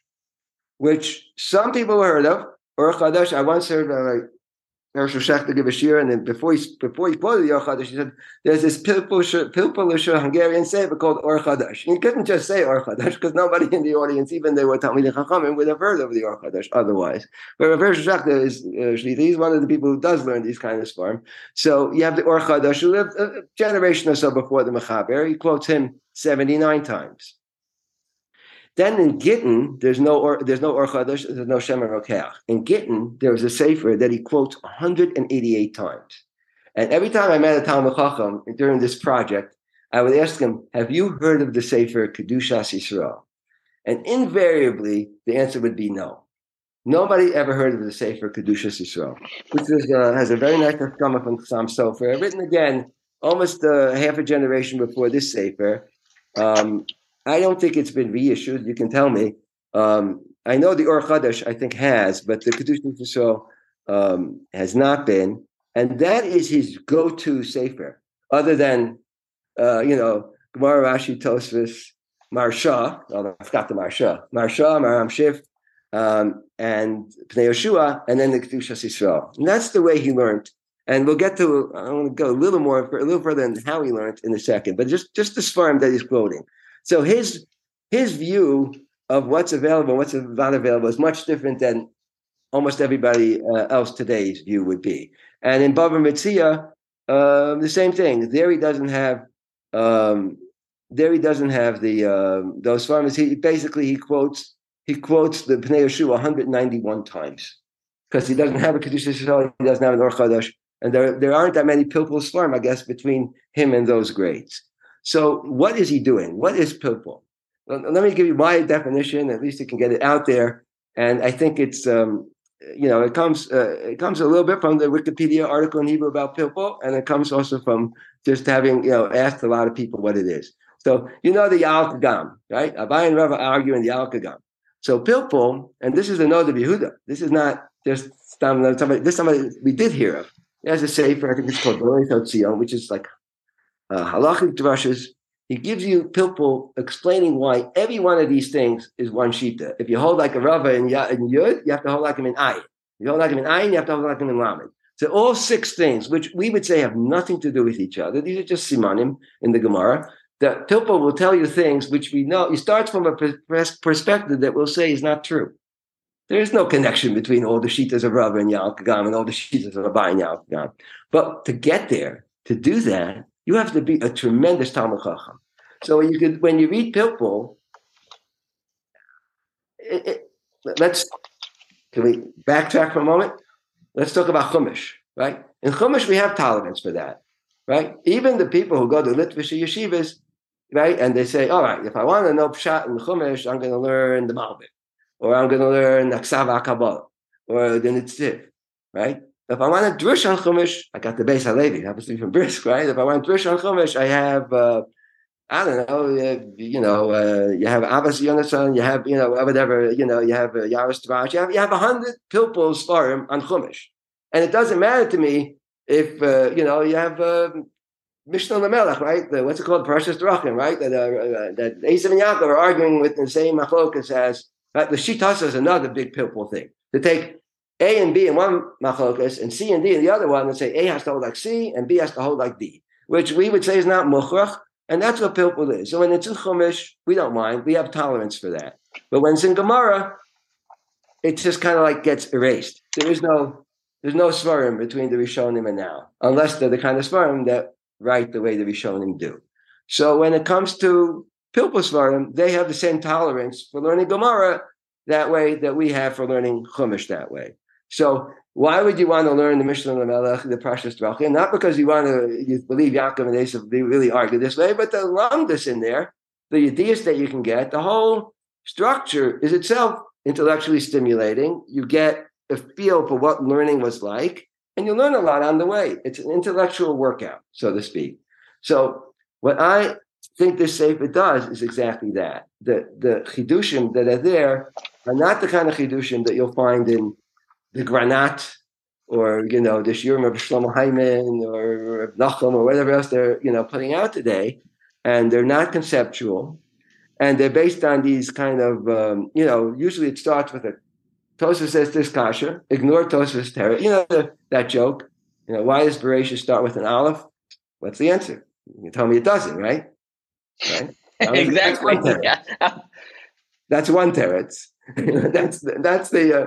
which some people heard of. Or Chadash, I once heard uh, Hershel Schachter give a shir, and then before he before he quoted the Or Chadash, he said, "There's this Pilpulisha Hungarian sefer called Or Chadash." And he couldn't just say Or Chadash because nobody in the audience, even they were Talmidei Chachamim, would have heard of the Or Chadash otherwise. But Rav Hershel is uh, he's one of the people who does learn these kind of form. So you have the Or Chadash, who lived a generation or so before the Mechaber. He quotes him 79 times. Then in Gittin, there's no or, there's no Or there's no Shemen Rokeach. In Gittin, there's a sefer that he quotes 188 times. And every time I met a Talmud Chacham during this project, I would ask him, "Have you heard of the sefer Kedushas Yisrael?" And invariably, the answer would be no. Nobody ever heard of the Sefer Kedushas Yisrael, which is, uh, has a very nice coming from Chassam Sofer, written again almost uh, half a generation before this Sefer. Um, I don't think it's been reissued. You can tell me. Um, I know the Or Chadash, I think, has, but the Kedushas Yisrael um, has not been. And that is his go-to Sefer, other than, uh, you know, Gemara Rashi Tosfos, Maharsha, oh, I forgot the Maharsha, Maharsha, Maharam Shif, um, and Pnei Yeshua, and then the Kedushas Yisrael. And that's the way he learned. And we'll get to, I want to go a little more, a little further than how he learned in a second, but just, just the farm that he's quoting. So his, his view of what's available, what's not available is much different than almost everybody uh, else today's view would be. And in Bava Metzia, uh, the same thing. There he doesn't have, um, there he doesn't have the uh, those farmers. He basically he quotes he quotes the Pnei Yeshua 191 times because he doesn't have a Kedusha Yisrael, he doesn't have an Or and there, there aren't that many Pilpul Sfarim, I guess, between him and those grades. So what is he doing? What is Pilpul? Well, let me give you my definition, at least you can get it out there. And I think it's, um, you know, it comes uh, it comes a little bit from the Wikipedia article in Hebrew about Pilpul, and it comes also from just having, you know, asked a lot of people what it is. So you know the Kagam, right? Abai and Rava argue in the Kagam. So Pilpul, and this is the Noda Yehuda. This is not just somebody. This somebody we did hear of. He has a sefer. I think it's called Zion, which is like uh, halachic drushes. He gives you Pilpul explaining why every one of these things is one shita. If you hold like a Rava in, in Yud, you have to hold like him in Ayin. If you hold like him in Ayin, you have to hold like him in Lamed. So all six things, which we would say have nothing to do with each other, these are just simanim in the Gemara that Pilpul will tell you things which we know. He starts from a perspective that we'll say is not true. There is no connection between all the shitas of Rav and Yalkagam and all the shitas of Rabbi and Yalkagam. But to get there, to do that, you have to be a tremendous Talmud Chacham. So you could, when you read Pilpul, it, it, let's can we backtrack for a moment? Let's talk about Chumash, right? In Chumash, we have tolerance for that, right? Even the people who go to Litvish yeshivas, right? And they say, all right, if I want to know Pshat in Chumash, I'm going to learn the Malbim, or I'm going to learn Aksav Kabbalah, or the Nitziv, right? If I want to drush on Chumash, I got the Beis HaLevi, to be from Brisk, right? If I want drush on Chumash, I have, uh, I don't know, you know, uh, you have Abbas Yonason, you have, you know, whatever, you know, you have uh, Yaaros Devash, you have, you have a hundred pilpul sfarim on Chumash. And it doesn't matter to me if, uh, you know, you have, uh, Mishneh LaMelech, right? The, what's it called? Parashas Derachim, right? That uh, that Esav and Yaakov are arguing with the same machlokas as right? the Shitas is another big pilpul thing. To take A and B in one machlokas and C and D in the other one and say A has to hold like C and B has to hold like D, which we would say is not mukhrach, and that's what pilpul is. So when it's in Chumash, we don't mind. We have tolerance for that. But when it's in Gemara, it just kind of like gets erased. There is no there's no sfarim between the Rishonim and now, unless they're the kind of sfarim that write the way the Rishonim do. So when it comes to pilpul sfarim, they have the same tolerance for learning Gemara that way that we have for learning Chumash that way. So why would you want to learn the Mishnah and the Melech, the Parashas Derachim? Not because you want to you believe Yaakov and Esav really argue this way, but the lumdus in there, the ideas that you can get, the whole structure is itself intellectually stimulating. You get a feel for what learning was like, and you learn a lot on the way. It's an intellectual workout, so to speak. So what I think this sefer does is exactly that. The the chidushim that are there are not the kind of chidushim that you'll find in the Granat or you know the Shiurim of Shlomo Heiman or Nachum or whatever else they're you know putting out today, and they're not conceptual, and they're based on these kind of um, you know usually it starts with a Tosfos says this kasha. Ignore Tosfos Terra. You know the, that joke. You know why does Bereshit start with an olive? What's the answer? You tell me it doesn't, right? Right. <laughs> exactly. That's one, yeah. that's one teretz. <laughs> that's that's the uh,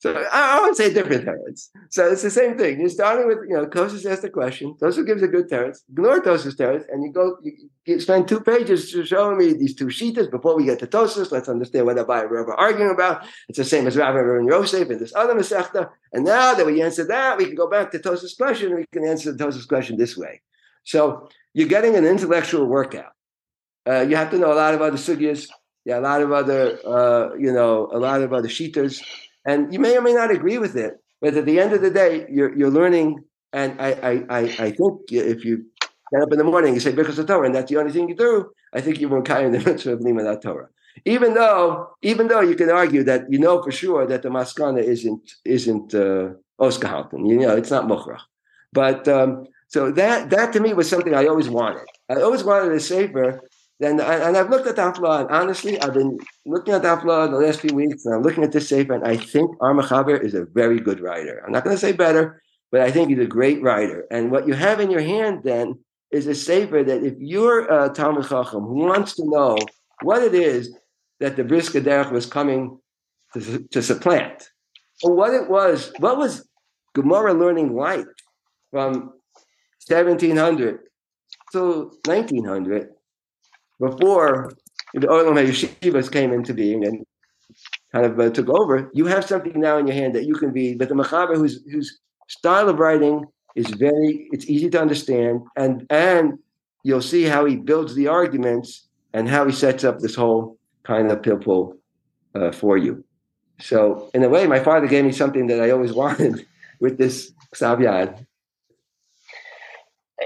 So I, I would say different teretz. So it's the same thing. You're starting with, you know, Tosus asks the question. Tosus gives a good teretz. Ignore Tosus teretz, and you go, you, spend two pages showing me these two shitas before we get to Tosus. Let's understand what Rabbi and Rabbi are arguing about. It's the same as Rabbi and Yosef and this other Masechta. And now that we answer that, we can go back to Tosus' question. We can answer the Tosus question this way. So you're getting an intellectual workout. Uh, you have to know a lot of other sugyas, yeah, a lot of other, uh, you know, a lot of other shitas and you may or may not agree with it, but at the end of the day, you're you're learning. And I I I, I think if you get up in the morning and say because of Torah, and that's the only thing you do, I think you won't carry the <laughs> mitzvah of Limanat Torah. Even though even though you can argue that you know for sure that the maskana isn't isn't uh, Oskahalten, you know it's not mochrach. But um, so that that to me was something I always wanted. I always wanted a safer then and I've looked at the Hafla, and honestly, I've been looking at the Hafla the last few weeks, and I'm looking at this Sefer, and I think Armachaber is a very good writer. I'm not going to say better, but I think he's a great writer. And what you have in your hand then is a Sefer that if you're a Talmud Chacham who wants to know what it is that the Brisker Derech was coming to, to supplant, or what it was, what was Gemara learning like from 1700 to 1900, before the Olam Yeshivas came into being and kind of uh, took over, you have something now in your hand that you can be. But the Machaber, whose whose style of writing is very, it's easy to understand, and and you'll see how he builds the arguments and how he sets up this whole kind of pilpul uh, for you. So in a way, my father gave me something that I always <laughs> wanted with this Ksav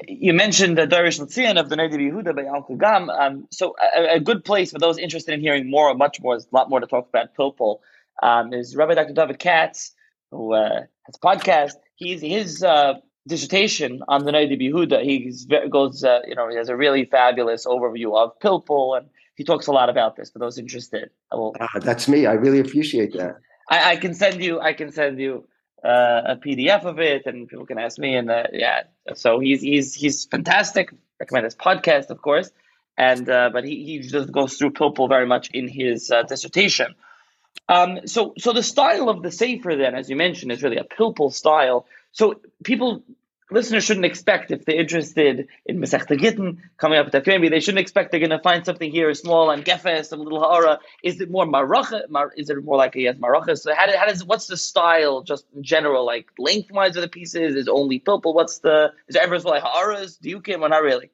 you mentioned the Darish Latzian of the Noda Yehuda by Al Gam. Um, so a, a, good place for those interested in hearing more, much more, a lot more to talk about Pilpul, um, is Rabbi Dr. David Katz, who uh, has a podcast. He's his uh, dissertation on the Noda Yehuda. He goes, uh, you know, he has a really fabulous overview of Pilpul, and he talks a lot about this for those interested. Will, ah, that's me. I really appreciate that. I, I can send you. I can send you uh, a PDF of it, and people can ask me. And uh, yeah, so he's he's he's fantastic. Recommend his podcast, of course. And uh, but he, he just goes through Pilpul very much in his uh, dissertation. Um, so so the style of the safer then, as you mentioned, is really a Pilpul style. So people listeners shouldn't expect if they're interested in Masechta Gittin coming up at maybe they shouldn't expect they're going to find something here small and gefes, a little ha'ara. Is it more maracha? Mar, is it more like a yes maracha? So how, how does what's the style just in general like lengthwise of the pieces? Is only pilpul? What's the is there ever as well like ha'aras? Do you can or not really?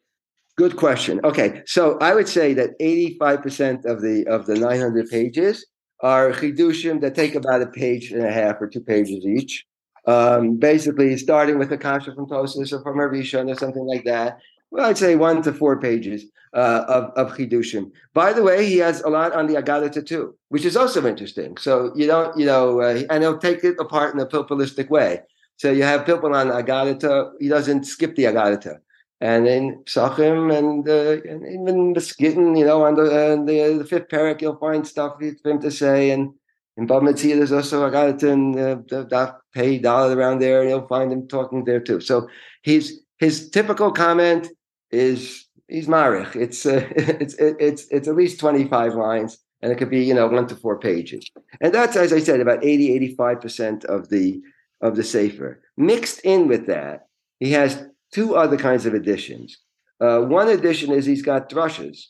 Good question. Okay, so I would say that eighty-five percent of the of the nine hundred pages are chidushim that take about a page and a half or two pages each um, basically starting with a from Tosis or from a Rishon or something like that. Well, I'd say one to four pages uh, of, of Chidushim. By the way, he has a lot on the Agadata too, which is also interesting. So you don't, you know, uh, and he'll take it apart in a pilpulistic way. So you have Pilpul on Agadata, he doesn't skip the Agadata. And then Psachim and, uh, and even you know, on the, uh, the, the fifth parak, you'll find stuff for him to say. And in Bava Metzia, there's also a guy that uh, pay dollar around there, and you'll find him talking there too. So he's his typical comment is he's marich. It's uh, <laughs> it's it's it's at least 25 lines, and it could be you know one to four pages. And that's as I said, about 80 85 percent of the of the sefer. Mixed in with that, he has two other kinds of additions. Uh, one addition is he's got drushes.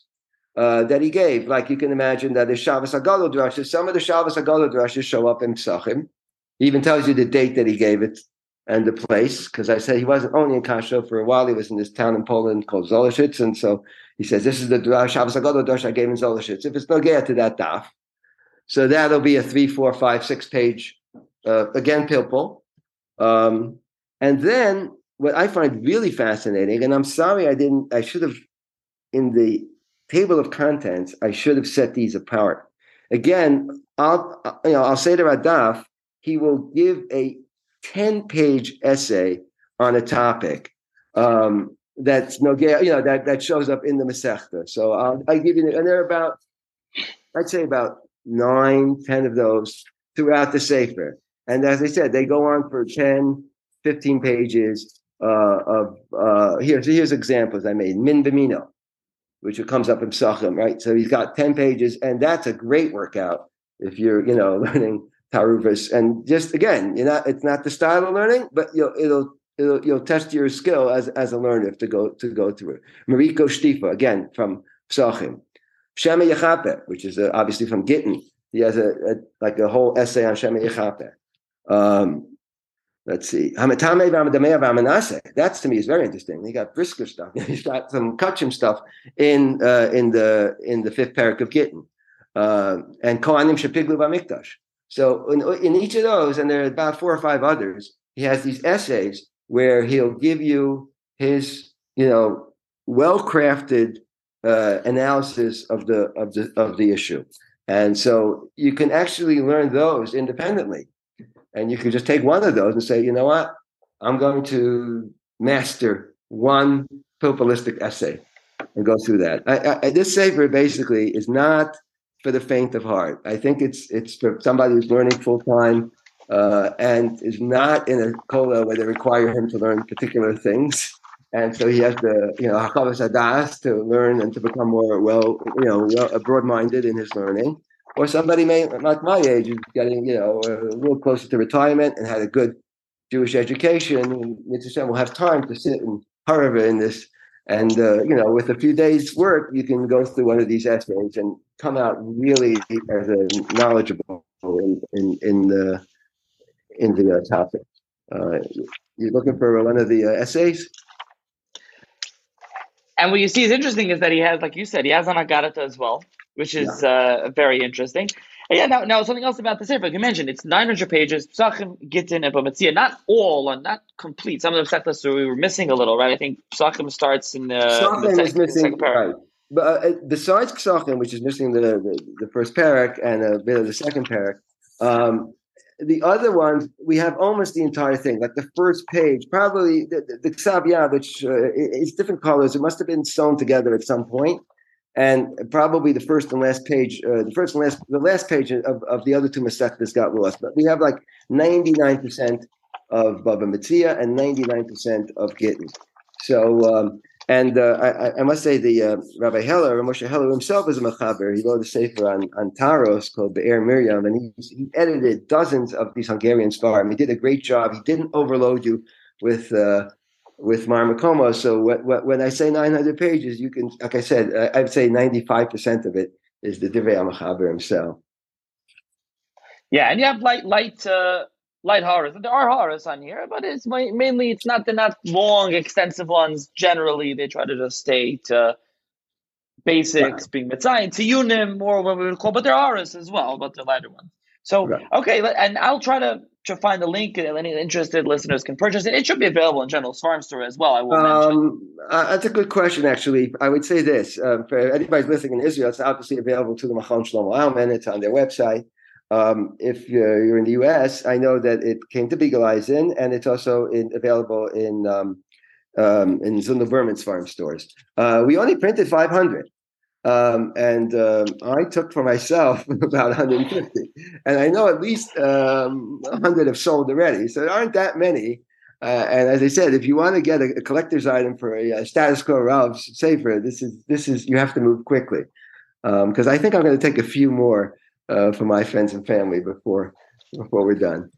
Uh, that he gave. Like you can imagine that the Shabbos HaGadol drushes, some of the Shabbos HaGadol drushes show up in Psachim. He even tells you the date that he gave it and the place, because I said he wasn't only in Kasha for a while. He was in this town in Poland called Zoleshitz, and so he says, "This is the Shabbos HaGadol drush I gave in Zoleshitz." If it's no get to that daf, so that'll be a three, four, five, six page uh, again pilpul. Um, and then what I find really fascinating, and I'm sorry I didn't, I should have in the table of contents, I should have set these apart. Again, I'll you know I'll say to Radaf, he will give a 10-page essay on a topic um, that's no you know that that shows up in the Masechta. So I'll, I'll give you and there are about I'd say about nine, ten of those throughout the Sefer. And as I said, they go on for 10, 15 pages uh, of uh, here's here's examples I made. Min Bimino which comes up in Psachim, right? So he's got 10 pages, and that's a great workout if you're, you know, <laughs> learning taruvas, and just again, you're not it's not the style of learning, but you'll it'll it'll you'll test your skill as as a learner to go to go through it. Mariko Shtifa again from Psachim. Shema Yechape, which is uh, obviously from Gittin. He has a, a, like a whole essay on Shema Yechape. Um, let's see. That's to me is very interesting. He got Brisker stuff. <laughs> He's got some Kachim stuff in uh, in the in the fifth parak of Gittin. Uh, and Kohanim Shepiglu Bamikdash. So in, in each of those, and there are about four or five others, he has these essays where he'll give you his, you know, well-crafted uh, analysis of the of the of the issue, and so you can actually learn those independently, and you can just take one of those and say, you know what, I'm going to master one pilpulistic essay and go through that. I, I, this sefer basically is not for the faint of heart. I think it's it's for somebody who's learning full time uh, and is not in a kola where they require him to learn particular things. And so he has to, you know, hakavas adas to learn and to become more well, you know, well, broad-minded in his learning. Or somebody may, like my age, is getting, you know, a little closer to retirement and had a good Jewish education. Mitzvah will have time to sit and however in this. And uh, you know, with a few days' work, you can go through one of these essays and come out really as a knowledgeable in in, in the in the uh, topic. Uh, you're looking for one of the uh, essays. And what you see is interesting is that he has, like you said, he has an Agarata as well, which is yeah. uh, very interesting. And yeah, now, now something else about the Sefer, like you mentioned, it's 900 pages, Psachim, Gittin, and Bava Metzia, not all and not complete. Some of the Psachim we were missing a little, right? I think Psachim starts in the, Psachim in the is missing, right. But uh, besides Psachim, which is missing the, the, the first parak and a bit of the second parak, um, the other ones we have almost the entire thing like the first page probably the, the, the Ksav Yad, which uh, is different colors it must have been sewn together at some point and probably the first and last page uh, the first and last the last page of, of the other two Masechtas got lost but we have like 99% of Baba Metzia and 99% of Gittin so um, and uh, I, I, must say, the uh, Rabbi Heller, Moshe Heller himself is a mechaber. He wrote a sefer on, on Taros called Be'er Miriam, and he, he edited dozens of these Hungarian sfarim. He did a great job. He didn't overload you with uh, with Marmakoma. So what, what, when I say 900 pages, you can, like I said, I'd say 95% of it is the Divrei Amachaber himself. Yeah, and you have light, light, uh, light horrors. There are horrors on here, but it's mainly it's not they're not long, extensive ones. Generally, they try to just stay to basics, right. being mitzayin, to unim, or what we would call. But there are horrors as well, but the lighter ones. So okay, and I'll try to to find the link, and any interested listeners can purchase it. It should be available in General Farm Store as well. I will um, uh, that's a good question, actually. I would say this uh, for anybody listening in Israel, it's obviously available to the Machon Shlomo Aumann. It's on their website. Um, if you're, you're, in the U.S., I know that it came to Biegeleisen, and it's also in, available in um, um, in Zundel Berman's farm stores. Uh, we only printed 500, um, and um, I took for myself <laughs> about 150, and I know at least 100 um, have sold already. So there aren't that many. Uh, and as I said, if you want to get a, a collector's item for a, a status quo Ralph's sefer, this is this is you have to move quickly because I think I'm going to take a few more uh, for my friends and family before before we're done.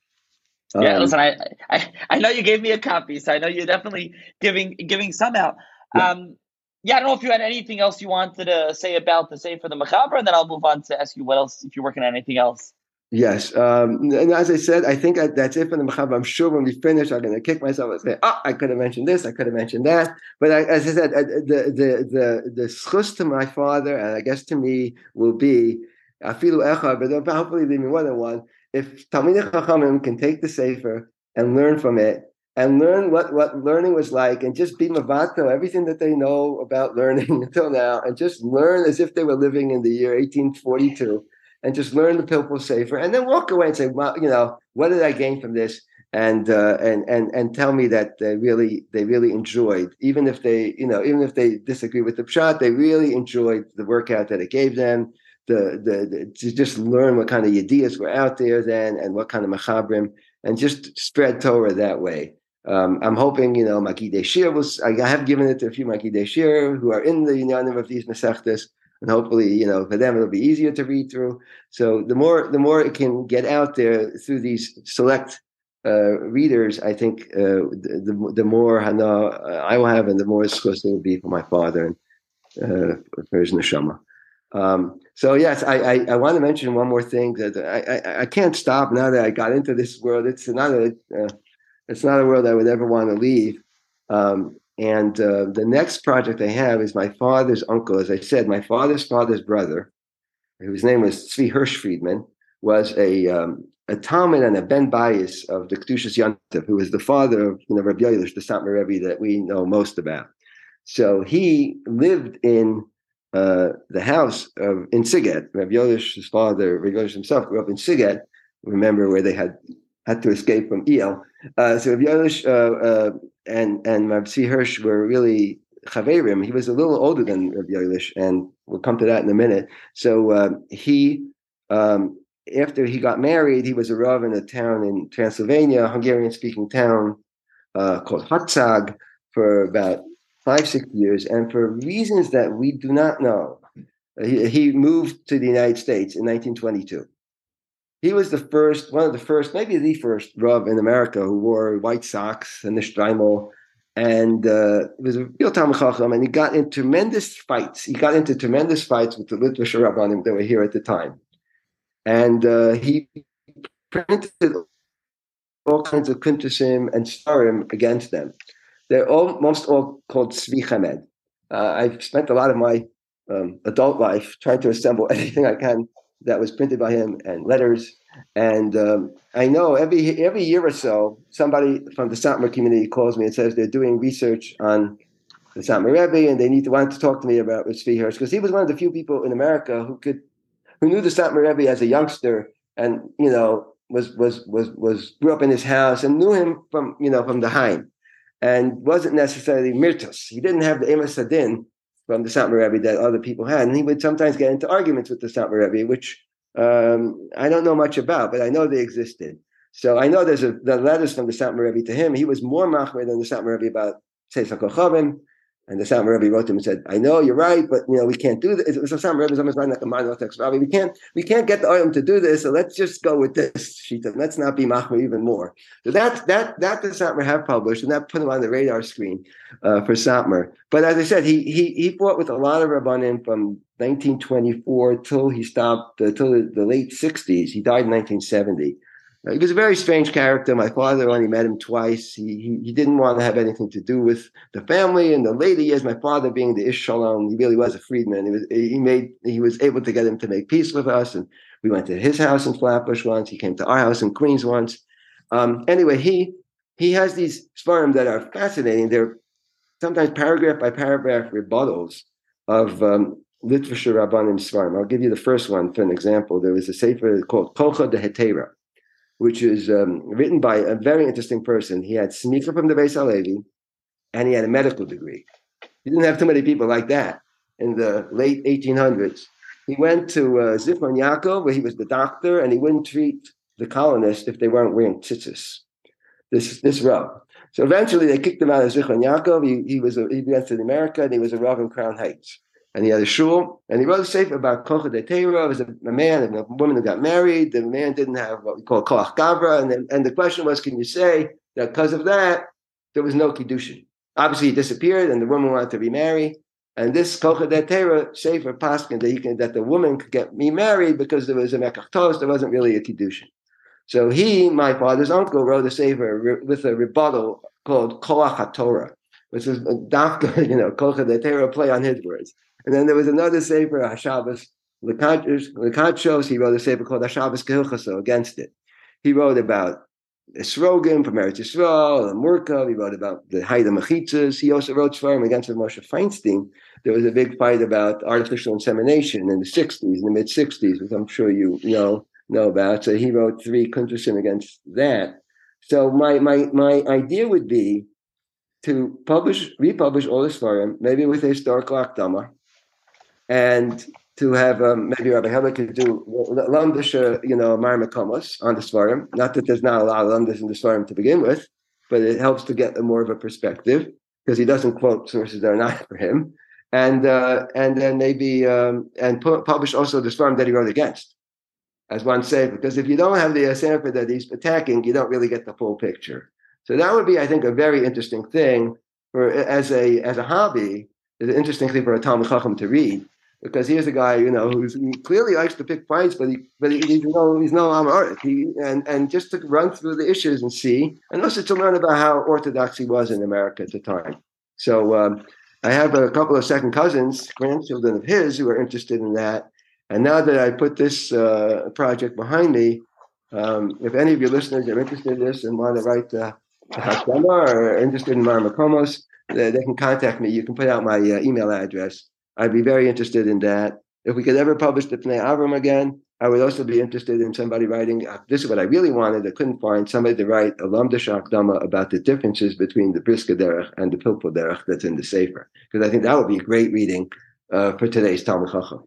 Um, yeah, listen, I, I I know you gave me a copy, so I know you're definitely giving giving some out. Yeah. Um, yeah, I don't know if you had anything else you wanted to say about the say for the Machaber, and then I'll move on to ask you what else if you're working on anything else. Yes, um, and as I said, I think that's it for the Machaber. I'm sure when we finish, I'm going to kick myself and say, "Oh, I could have mentioned this, I could have mentioned that." But I, as I said, uh, the the the the schus to my father, and I guess to me, will be afilu echad, but hopefully there me more than one. If Talmidei Chachamim can take the Sefer and learn from it, and learn what, what learning was like, and just be mavato, everything that they know about <laughs> learning until now, and just learn as if they were living in the year 1842, and just learn the Pilpul Sefer, and then walk away and say, well, you know, what did I gain from this? And uh, and and and tell me that they really they really enjoyed, even if they you know even if they disagree with the pshat, they really enjoyed the workout that it gave them the, the, the, to just learn what kind of ideas were out there then and what kind of machabrim and just spread Torah that way. Um, I'm hoping, you know, Makidei Shir was, I have given it to a few Makidei Shir who are in the union of these Masechtas. and hopefully, you know, for them it'll be easier to read through. So the more the more it can get out there through these select uh, readers, I think uh, the, the more hana I will have, and the more schus it will be for my father and uh, for his neshama. Um, so yes, I, I, I, want to mention one more thing that I, I, I, can't stop now that I got into this world. It's another. uh, it's not a world I would ever want to leave. Um, and uh, the next project I have is my father's uncle. As I said, my father's father's brother, whose name was Tzvi Hirsch Friedman, was a um, a Talmud and a Ben Bias of the Kedushas Yontif, who was the father of you know Rabbi Yoelish, the Satmar Rebbe that we know most about. So he lived in uh, the house of in Siget. Rabbi Yoelish's father, Rabbi Yoelish himself, grew up in Siget. Remember where they had had to escape from El. Uh, so Rabbi Yoelish uh, uh, and and Rabbi Hirsch were really chaverim. He was a little older than Rabbi Yoelish, and we'll come to that in a minute. So uh, he, um, after he got married, he was a rav in a town in Transylvania, a Hungarian-speaking town called Hatzag, for about five six years, and for reasons that we do not know, he moved to the United States in 1922 he was the first, one of the first, maybe the first Rav in America who wore white socks and the shtreimel. And uh, it was a real Talmud Chacham, and he got in tremendous fights. He got into tremendous fights with the Litvish Rabbanim that were here at the time. And uh, he printed all kinds of kuntusim and sfarim against them. They're almost all called Tzvi Chamed. Uh, I've spent a lot of my um, adult life trying to assemble <laughs> anything I can that was printed by him and letters. And um, I know every every year or so, somebody from the Satmar community calls me and says they're doing research on the Satmar Rebbe and they need to want to talk to me about Tzvi Hirsch because he was one of the few people in America who could who knew the Satmar Rebbe as a youngster and you know was was was was grew up in his house and knew him from you know from the Haim and wasn't necessarily mirtus. He didn't have the Emes Adin from the Satmar Rebbe that other people had. And he would sometimes get into arguments with the Satmar Rebbe, which um, I don't know much about, but I know they existed. So I know there's a, the letters from the Satmar Rebbe to him. He was more machmir than the Satmar Rebbe about Tzeis HaKochavim. And the Satmar Rebbe wrote to him and said, "I know you're right, but you know we can't do this." So Satmar Rebbe is almost like a monotext Rabbi. We can't we can't get the Olam to do this, so let's just go with this shita. Let's not be machmir even more. So that that that the Satmar have published, and that put him on the radar screen uh, for Satmar. But as I said, he he he fought with a lot of rabbanim from 1924 till he stopped uh, till the, the late 60s. He died in 1970. He was a very strange character. My father only met him twice. He, he, he didn't want to have anything to do with the family. In the later years, my father being the Ish Shalom, he really was a freedman. He was he made he was able to get him to make peace with us, and we went to his house in Flatbush once. He came to our house in Queens once. Um, anyway, he he has these sfarim that are fascinating. They're sometimes paragraph by paragraph rebuttals of um, literature rabbanim sfarim. I'll give you the first one for an example. There was a sefer called Kolcha de Hetera which is um, written by a very interesting person. He had smicha from the Beis Halevi, and he had a medical degree. He didn't have too many people like that in the late 1800s. He went to uh, Zichron Yaakov, where he was the doctor, and he wouldn't treat the colonists if they weren't wearing tzitzis. This this rub. So eventually, they kicked him out of Zichron Yaakov. He, he was a, he went to America, and he was a rav in Crown Heights and he had a shul, and he wrote a sefer about kocha de teira. It was a, a, man and a woman who got married. The man didn't have what we call koach gavra, and, and the question was, can you say that because of that there was no kiddushin? Obviously, he disappeared, and the woman wanted to remarry. And this kocha de teira sefer paskin that that the woman could get remarried because there was a mekach there wasn't really a kiddushin. So he, my father's uncle, wrote a sefer with a rebuttal called koach Torah, which is a doctor, <laughs> you know, kocha de teira play on his words. And then there was another Sefer, Hashabbos Lekachos. He wrote a Sefer called Hashabbos Kehilchaso against it. He wrote about Esrogim from Eretz Yisrael, the Murkav. He wrote about the Haida Mechitzas. He also wrote Sfarim against Moshe Feinstein. There was a big fight about artificial insemination in the 60s, in the mid 60s, which I'm sure you know know about. So he wrote three kuntusim against that. So my my my idea would be to publish, republish all the Sfarim, maybe with a historical akdama, and to have um, maybe Rabbi Heller could do Lamdish, you know, Marmakomos on the Sfarim. Not that there's not a lot of Lamdish in the Sfarim to begin with, but it helps to get more of a perspective because he doesn't quote sources that are not <laughs> for him. and uh, and then maybe um, and pu- publish also the Sfarim that he wrote against as one sefer. Because if you don't have the sefer that he's attacking, you don't really get the full picture. So that would be, I think, a very interesting thing for as a as a hobby. An interesting thing for a Talmud Chacham to read because here's a guy, you know, who clearly likes to pick fights, but he, but he, he's no, he's no Amar. He and and just to run through the issues and see, and also to learn about how orthodox he was in America at the time. So um, I have a couple of second cousins, grandchildren of his, who are interested in that. And now that I put this uh, project behind me, um, if any of your listeners are interested in this and want to write the uh, or are interested in Marmakomos, they, they can contact me. You can put out my uh, email address. I'd be very interested in that. If we could ever publish the Pnei Avraham again, I would also be interested in somebody writing. Uh, this is what I really wanted. I couldn't find somebody to write a Lamda Dama about the differences between the Brisker Derech and the Pilpul Derech that's in the Sefer. Because I think that would be a great reading uh, for today's Talmud Chacham.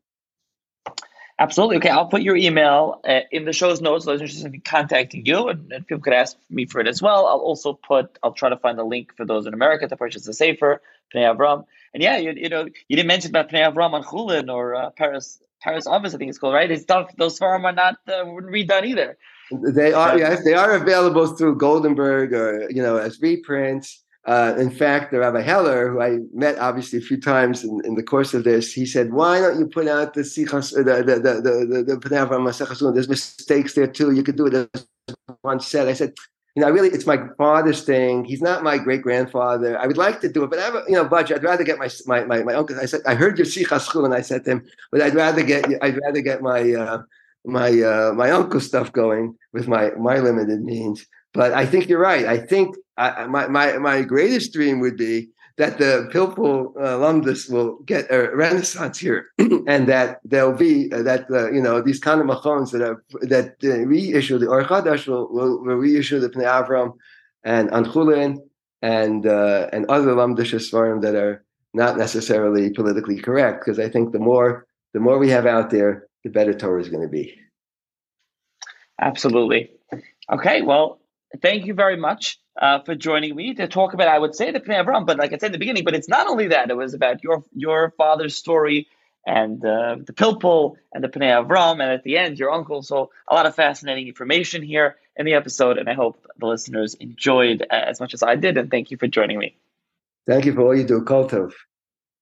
Absolutely. Okay, I'll put your email uh, in the show's notes. Those interested in contacting you, and, and, people could ask me for it as well. I'll also put. I'll try to find the link for those in America to purchase the Sefer Pnei Avraham. And yeah, you, you know, you didn't mention about Pnei Avraham on Chulin or uh, Paris Paris Office, I think it's called, right? It's stuff. Those farm are not uh, redone either. They are yes, they are available through Goldenberg or you know as reprints. Uh, in fact, the Rabbi Heller, who I met obviously a few times in, in the course of this, he said, "Why don't you put out the Sichas, the the the the the, the There's mistakes there too. You could do it." As one said, I said, "You know, really, it's my father's thing. He's not my great grandfather. I would like to do it, but I have a, you know budget. I'd rather get my my my, my uncle." I said, "I heard your Sichas and I said to him, but I'd rather get I'd rather get my uh, my uh, my uncle stuff going with my my limited means." But I think you're right. I think I, my, my, my greatest dream would be that the Pilpul uh, alumnus will get a renaissance here, <clears throat> and that there'll be uh, that uh, you know these kind of machons that are that uh, reissue the Or Chadash will, will, will, reissue the Pnei Avraham and Anchulin and uh, and other lamdish svarim that are not necessarily politically correct. Because I think the more the more we have out there, the better Torah is going to be. Absolutely. Okay. Well, thank you very much uh, for joining me to talk about, I would say, the Pnei Avraham, but like I said in the beginning, but it's not only that. It was about your your father's story and uh, the Pilpul and the Pnei Avraham, and at the end, your uncle. So a lot of fascinating information here in the episode, and I hope the listeners enjoyed as much as I did. And thank you for joining me. Thank you for all you do, Kol Tuv.